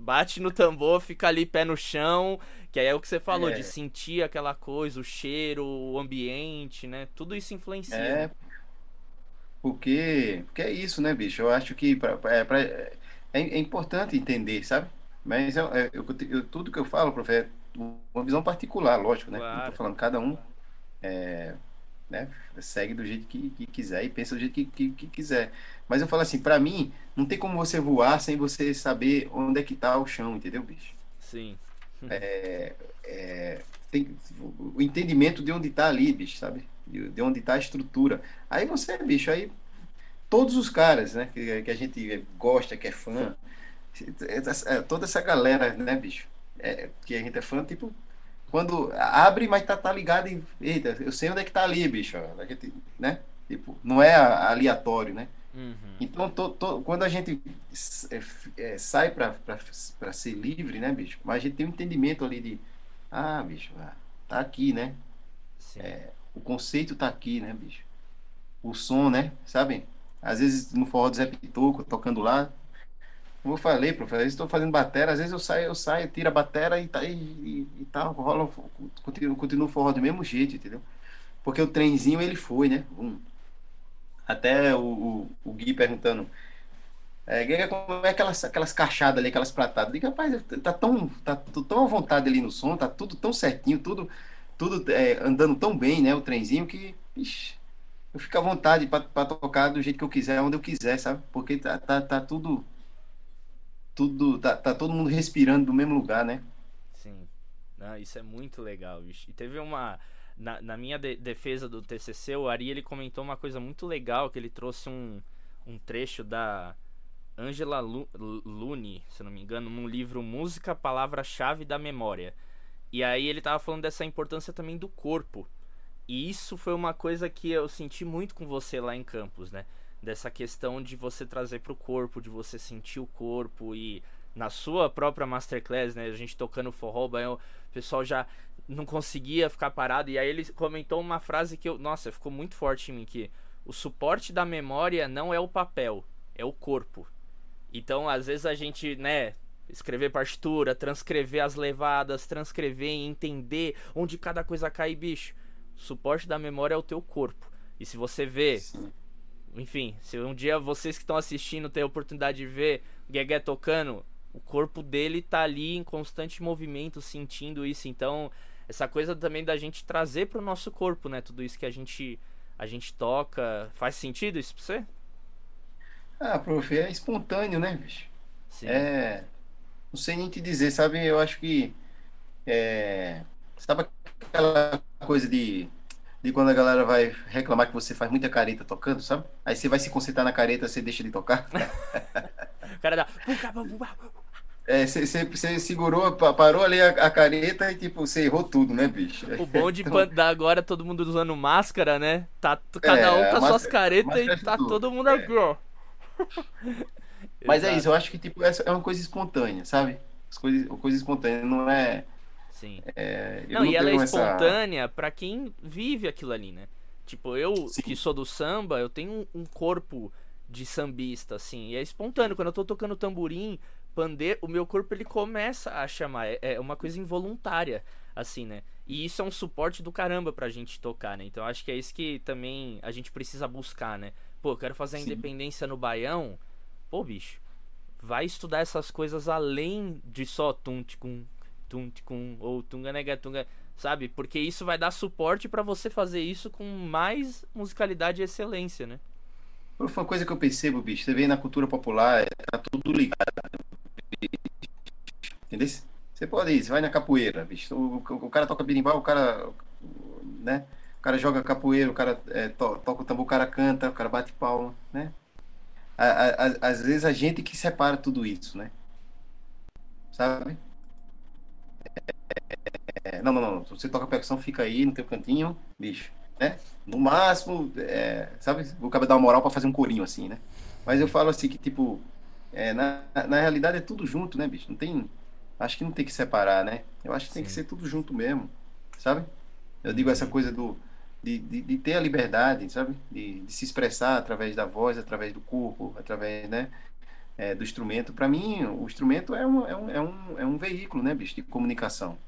Bate no tambor, fica ali pé no chão, que aí é o que você falou, é. de sentir aquela coisa, o cheiro, o ambiente, né? Tudo isso influencia. É, né? porque, porque é isso, né, bicho? Eu acho que pra, é, pra, é, é importante entender, sabe? Mas eu, é, eu, eu, tudo que eu falo, prof, é uma visão particular, lógico, né? Claro. Não tô falando, cada um é, né, segue do jeito que, que, quiser e pensa do jeito que, que, que quiser. Mas eu falo assim, para mim, não tem como você voar sem você saber onde é que tá o chão, entendeu, bicho? Sim. É, é, tem o entendimento de onde tá ali, bicho, sabe? De, de onde tá a estrutura. Aí você, bicho, aí todos os caras, né, que, que a gente gosta, que é fã, é, toda essa galera, né, bicho, é, que a gente é fã, tipo, quando abre, mas tá, tá ligado em. Eita, eu sei onde é que tá ali, bicho. Gente, né? Tipo, não é aleatório, né? Uhum. Então, to, to, quando a gente é, é, sai para ser livre, né, bicho? Mas a gente tem um entendimento ali de. Ah, bicho, ah, tá aqui, né? É, o conceito tá aqui, né, bicho? O som, né? Sabe? Às vezes no forró do Zé Pitoco, tocando lá, como eu falei, professor, estou fazendo batera, às vezes eu saio, eu saio, tiro a batera e tá, e, e, e tá rola, continuo, continuo forró do mesmo jeito, entendeu? Porque o trenzinho ele foi, né? Um, até o, o, o, Gui perguntando, é, como é aquelas, aquelas caixadas ali, aquelas pratadas? Diga, rapaz, tá tão, tá tão à vontade ali no som, tá tudo tão certinho, tudo, tudo é, andando tão bem, né? O trenzinho que, ixi, eu fico à vontade para tocar do jeito que eu quiser, onde eu quiser, sabe? Porque tá, tá, tá tudo tudo tá, tá todo mundo respirando do mesmo lugar, né? Sim. Isso é muito legal, bicho. E teve uma na, na minha de, defesa do TCC, o Ari ele comentou uma coisa muito legal que ele trouxe um, um trecho da Angela Lune, se não me engano, num livro Música, Palavra-chave da Memória. E aí ele tava falando dessa importância também do corpo. E isso foi uma coisa que eu senti muito com você lá em Campos, né? Dessa questão de você trazer para o corpo, de você sentir o corpo e na sua própria masterclass, né, a gente tocando forró, o pessoal já não conseguia ficar parado e aí ele comentou uma frase que eu, nossa, ficou muito forte em mim que o suporte da memória não é o papel, é o corpo. Então, às vezes a gente, né, escrever partitura, transcrever as levadas, transcrever e entender onde cada coisa cai, bicho. O suporte da memória é o teu corpo. E se você vê Sim enfim, se um dia vocês que estão assistindo têm a oportunidade de ver o Guegué tocando, o corpo dele tá ali em constante movimento, sentindo isso. Então, essa coisa também da gente trazer pro nosso corpo, né? Tudo isso que a gente a gente toca. Faz sentido isso pra você? Ah, prof, é espontâneo, né, bicho? Sim. É. Não sei nem te dizer, sabe? Eu acho que. É. Sabe aquela coisa de de quando a galera vai reclamar que você faz muita careta tocando, sabe? Aí você vai se concentrar na careta, você deixa de tocar. o cara dá. É, você, segurou, parou ali a, a, careta e tipo, você errou tudo, né, bicho? O bom de então... agora todo mundo usando máscara, né? Tá cada é, um com as suas caretas e tá todo mundo é. aqui, ó. Mas é isso, eu acho que tipo, é uma coisa espontânea, sabe? As coisas, coisa espontânea não é Sim. É, não, não, e ela é espontânea essa... para quem vive aquilo ali, né? Tipo, eu Sim. que sou do samba, eu tenho um, corpo de sambista, assim, e é espontâneo. Quando eu tô tocando tamborim, pandeiro, o meu corpo ele começa a chamar. É, é uma coisa involuntária, assim, né? E isso é um suporte do caramba pra gente tocar, né? Então acho que é isso que também a gente precisa buscar, né? Pô, eu quero fazer a independência no Baião. Pô, bicho, vai estudar essas coisas além de só tum ticum tum ou tunga nega tunga, sabe? Porque isso vai dar suporte para você fazer isso com mais musicalidade e excelência, né? Uma coisa que eu percebo, bicho, você vê na cultura popular, tá tudo ligado. Entendeu? Você pode ir, você vai na capoeira, bicho. O, o, o cara toca berimbau, o cara, né? O cara joga capoeira, o cara é, to, toca o tambor, o cara canta, o cara bate palma, né? às vezes a gente que separa tudo isso, né? Sabe? É, não, não, não. Se você toca percussão, fica aí no teu cantinho, bicho. Né? No máximo, é, sabe? O cara dar uma moral para fazer um corinho assim, né? Mas eu falo assim que, tipo, é, na, na realidade é tudo junto, né, bicho? Não tem. Acho que não tem que separar, né? Eu acho que Sim. tem que ser tudo junto mesmo, sabe? Eu digo essa coisa do. de, de, de ter a liberdade, sabe? De, de, se expressar através da voz, através do corpo, através, né? É, do instrumento. Para mim, o instrumento é um, é, um, é, um, é um veículo, né, bicho, de comunicação.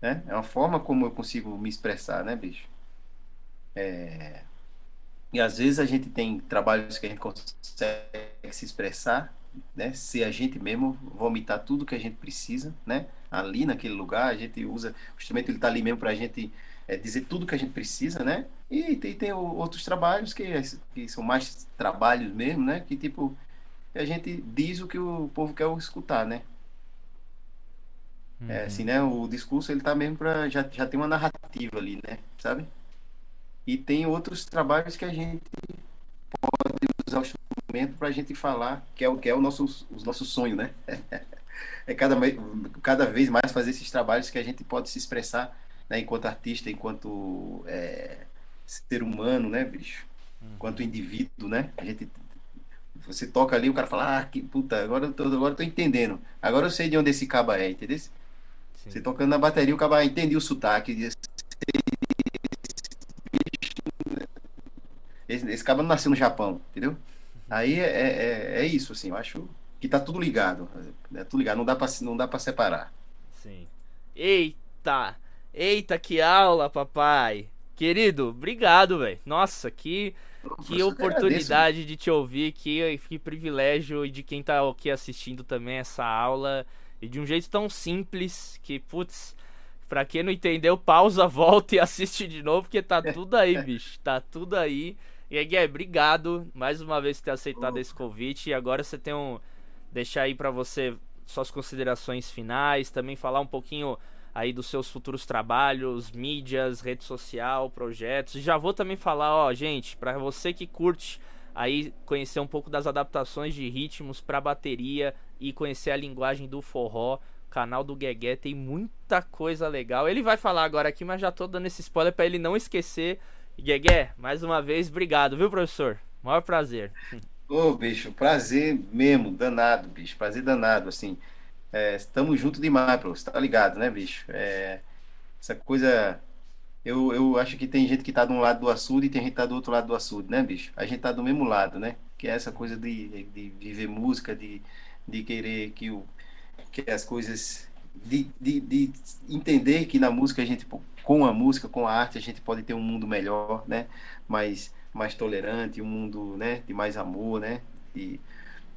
Né? É uma forma como eu consigo me expressar, né, bicho? É... E às vezes a gente tem trabalhos que a gente consegue se expressar, né? Ser a gente mesmo, vomitar tudo que a gente precisa, né? Ali naquele lugar, a gente usa o instrumento ele tá ali mesmo para a gente é, dizer tudo que a gente precisa, né? E tem, tem outros trabalhos que, que são mais trabalhos mesmo, né? Que tipo, a gente diz o que o povo quer escutar, né? Uhum. É, assim, né? O discurso ele tá mesmo para já, já tem uma narrativa ali, né? Sabe? E tem outros trabalhos que a gente pode usar o instrumento para a gente falar, que é o que é o nosso, o nosso sonho, né? é cada, cada vez mais fazer esses trabalhos que a gente pode se expressar né, enquanto artista, enquanto é, ser humano, né, bicho? Uhum. Enquanto indivíduo, né? A gente você toca ali, o cara fala, ah, que puta, agora eu tô, agora eu tô entendendo. Agora eu sei de onde esse caba é, entendeu? Sim. Você tocando na bateria, o caba entendeu o sotaque. Esse, esse, esse caba não nasceu no Japão, entendeu? Uhum. Aí é, é, é, isso, assim, eu acho que tá tudo ligado. É tudo ligado, não dá pra, não dá pra separar. Sim. Eita! Eita, que aula, papai. Querido, obrigado, velho. Nossa, que, que oportunidade de te ouvir, que, que privilégio e de quem tá aqui assistindo também essa aula. E de um jeito tão simples que, putz, pra quem não entendeu, pausa, volta e assiste de novo, porque tá tudo aí, bicho. Tá tudo aí. E aí, Guilherme, obrigado mais uma vez por ter aceitado esse convite. E agora você tem um. Deixar aí para você suas considerações finais, também falar um pouquinho aí dos seus futuros trabalhos, mídias, rede social, projetos. Já vou também falar, ó, gente, para você que curte aí conhecer um pouco das adaptações de ritmos para bateria e conhecer a linguagem do forró. Canal do Guegué tem muita coisa legal. Ele vai falar agora aqui, mas já tô dando esse spoiler para ele não esquecer. Guegué, mais uma vez, obrigado, viu, professor? Maior prazer. Ô, bicho, prazer mesmo, danado, bicho, prazer danado, assim. É, estamos juntos demais, pô. Você tá ligado, né, bicho? É, essa coisa. Eu, eu acho que tem gente que tá de um lado do açude e tem gente que tá do outro lado do açude, né, bicho? A gente tá do mesmo lado, né? Que é essa coisa de, de viver música, de, de querer que, o, que as coisas. De, de, de entender que na música a gente, com a música, com a arte, a gente pode ter um mundo melhor, né? Mais, mais tolerante, um mundo né, de mais amor, né? De,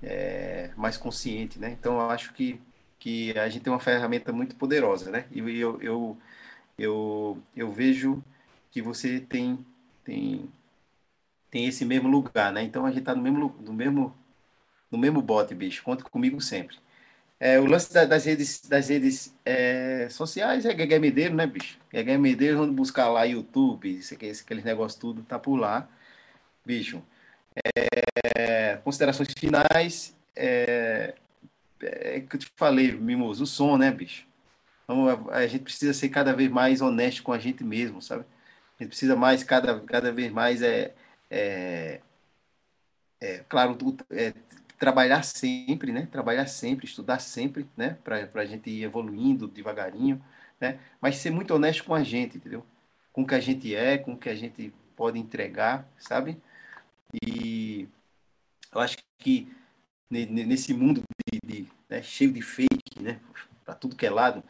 é, mais consciente, né? Então eu acho que que a gente tem uma ferramenta muito poderosa, né? E eu, eu, eu, eu vejo que você tem, tem, tem esse mesmo lugar, né? Então a gente está no mesmo, no mesmo, no mesmo bote, bicho. Conta comigo sempre. É, o lance da, das redes, das redes é, sociais é Gegé Medeiro, né, bicho? Gegé Medeiro, vamos buscar lá YouTube, esse, esse, aqueles negócios tudo, tá por lá. Bicho, é, considerações finais, é, que eu te falei, Mimoso, o som, né, bicho? Então, a, a, gente precisa ser cada vez mais honesto com a gente mesmo, sabe? A gente precisa mais, cada, cada vez mais, é, é, é claro, é, trabalhar sempre, né? Trabalhar sempre, estudar sempre, né? Para a gente ir evoluindo devagarinho, né? Mas ser muito honesto com a gente, entendeu? Com o que a gente é, com o que a gente pode entregar, sabe? E eu acho que nesse mundo de, de né, cheio de fake, né, para tudo que é lado,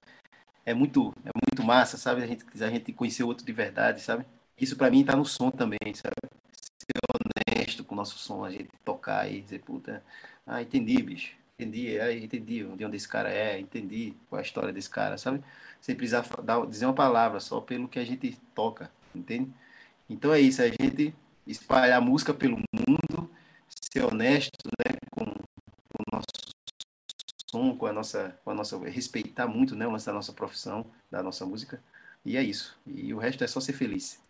é muito, é muito massa, sabe? A gente, a gente conhecer o outro de verdade, sabe? Isso para mim tá no som também, sabe? Ser honesto com o nosso som, a gente tocar e dizer, puta, ah, entendi, bicho. Entendi, é, entendi de onde esse cara é, entendi qual é a história desse cara, sabe? Sem precisar dar, dizer uma palavra, só pelo que a gente toca, entende? Então é isso, a gente espalhar música pelo mundo, ser honesto, né, com, som, com a nossa, com a nossa respeitar muito, né, o lance da nossa profissão, da nossa música. E é isso. E o resto é só ser feliz.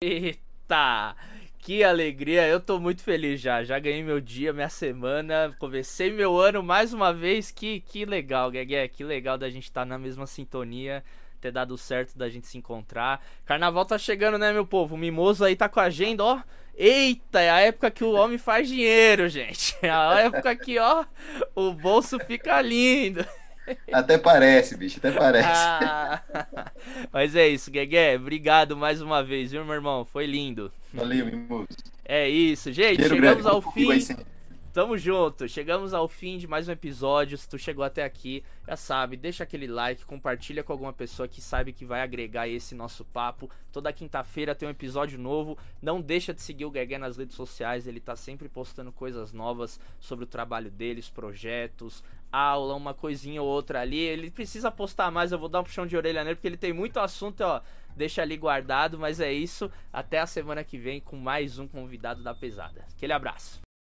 Eita! Que alegria, eu tô muito feliz já. Já ganhei meu dia, minha semana, comecei meu ano mais uma vez. Que, que legal, Guegue, que legal da gente estar tá na mesma sintonia ter dado certo da gente se encontrar. Carnaval tá chegando, né, meu povo? O Mimoso aí tá com a agenda, ó. Eita, é a época que o homem faz dinheiro, gente. É a época que, ó, o bolso fica lindo. Até parece, bicho, até parece. Ah, mas é isso, Guegué. Obrigado mais uma vez, viu, meu irmão? Foi lindo. Valeu, mimoso. É isso, gente. Cheiro chegamos grande, ao fim. Tamo junto. Chegamos ao fim de mais um episódio. Se tu chegou até aqui, já sabe, deixa aquele like, compartilha com alguma pessoa que sabe que vai agregar esse nosso papo. Toda quinta-feira tem um episódio novo. Não deixa de seguir o Guegué nas redes sociais, ele tá sempre postando coisas novas sobre o trabalho deles, projetos, aula, uma coisinha ou outra ali. Ele precisa postar mais, eu vou dar um puxão de orelha nele porque ele tem muito assunto, ó. Deixa ali guardado, mas é isso. Até a semana que vem com mais um convidado da pesada. Aquele abraço.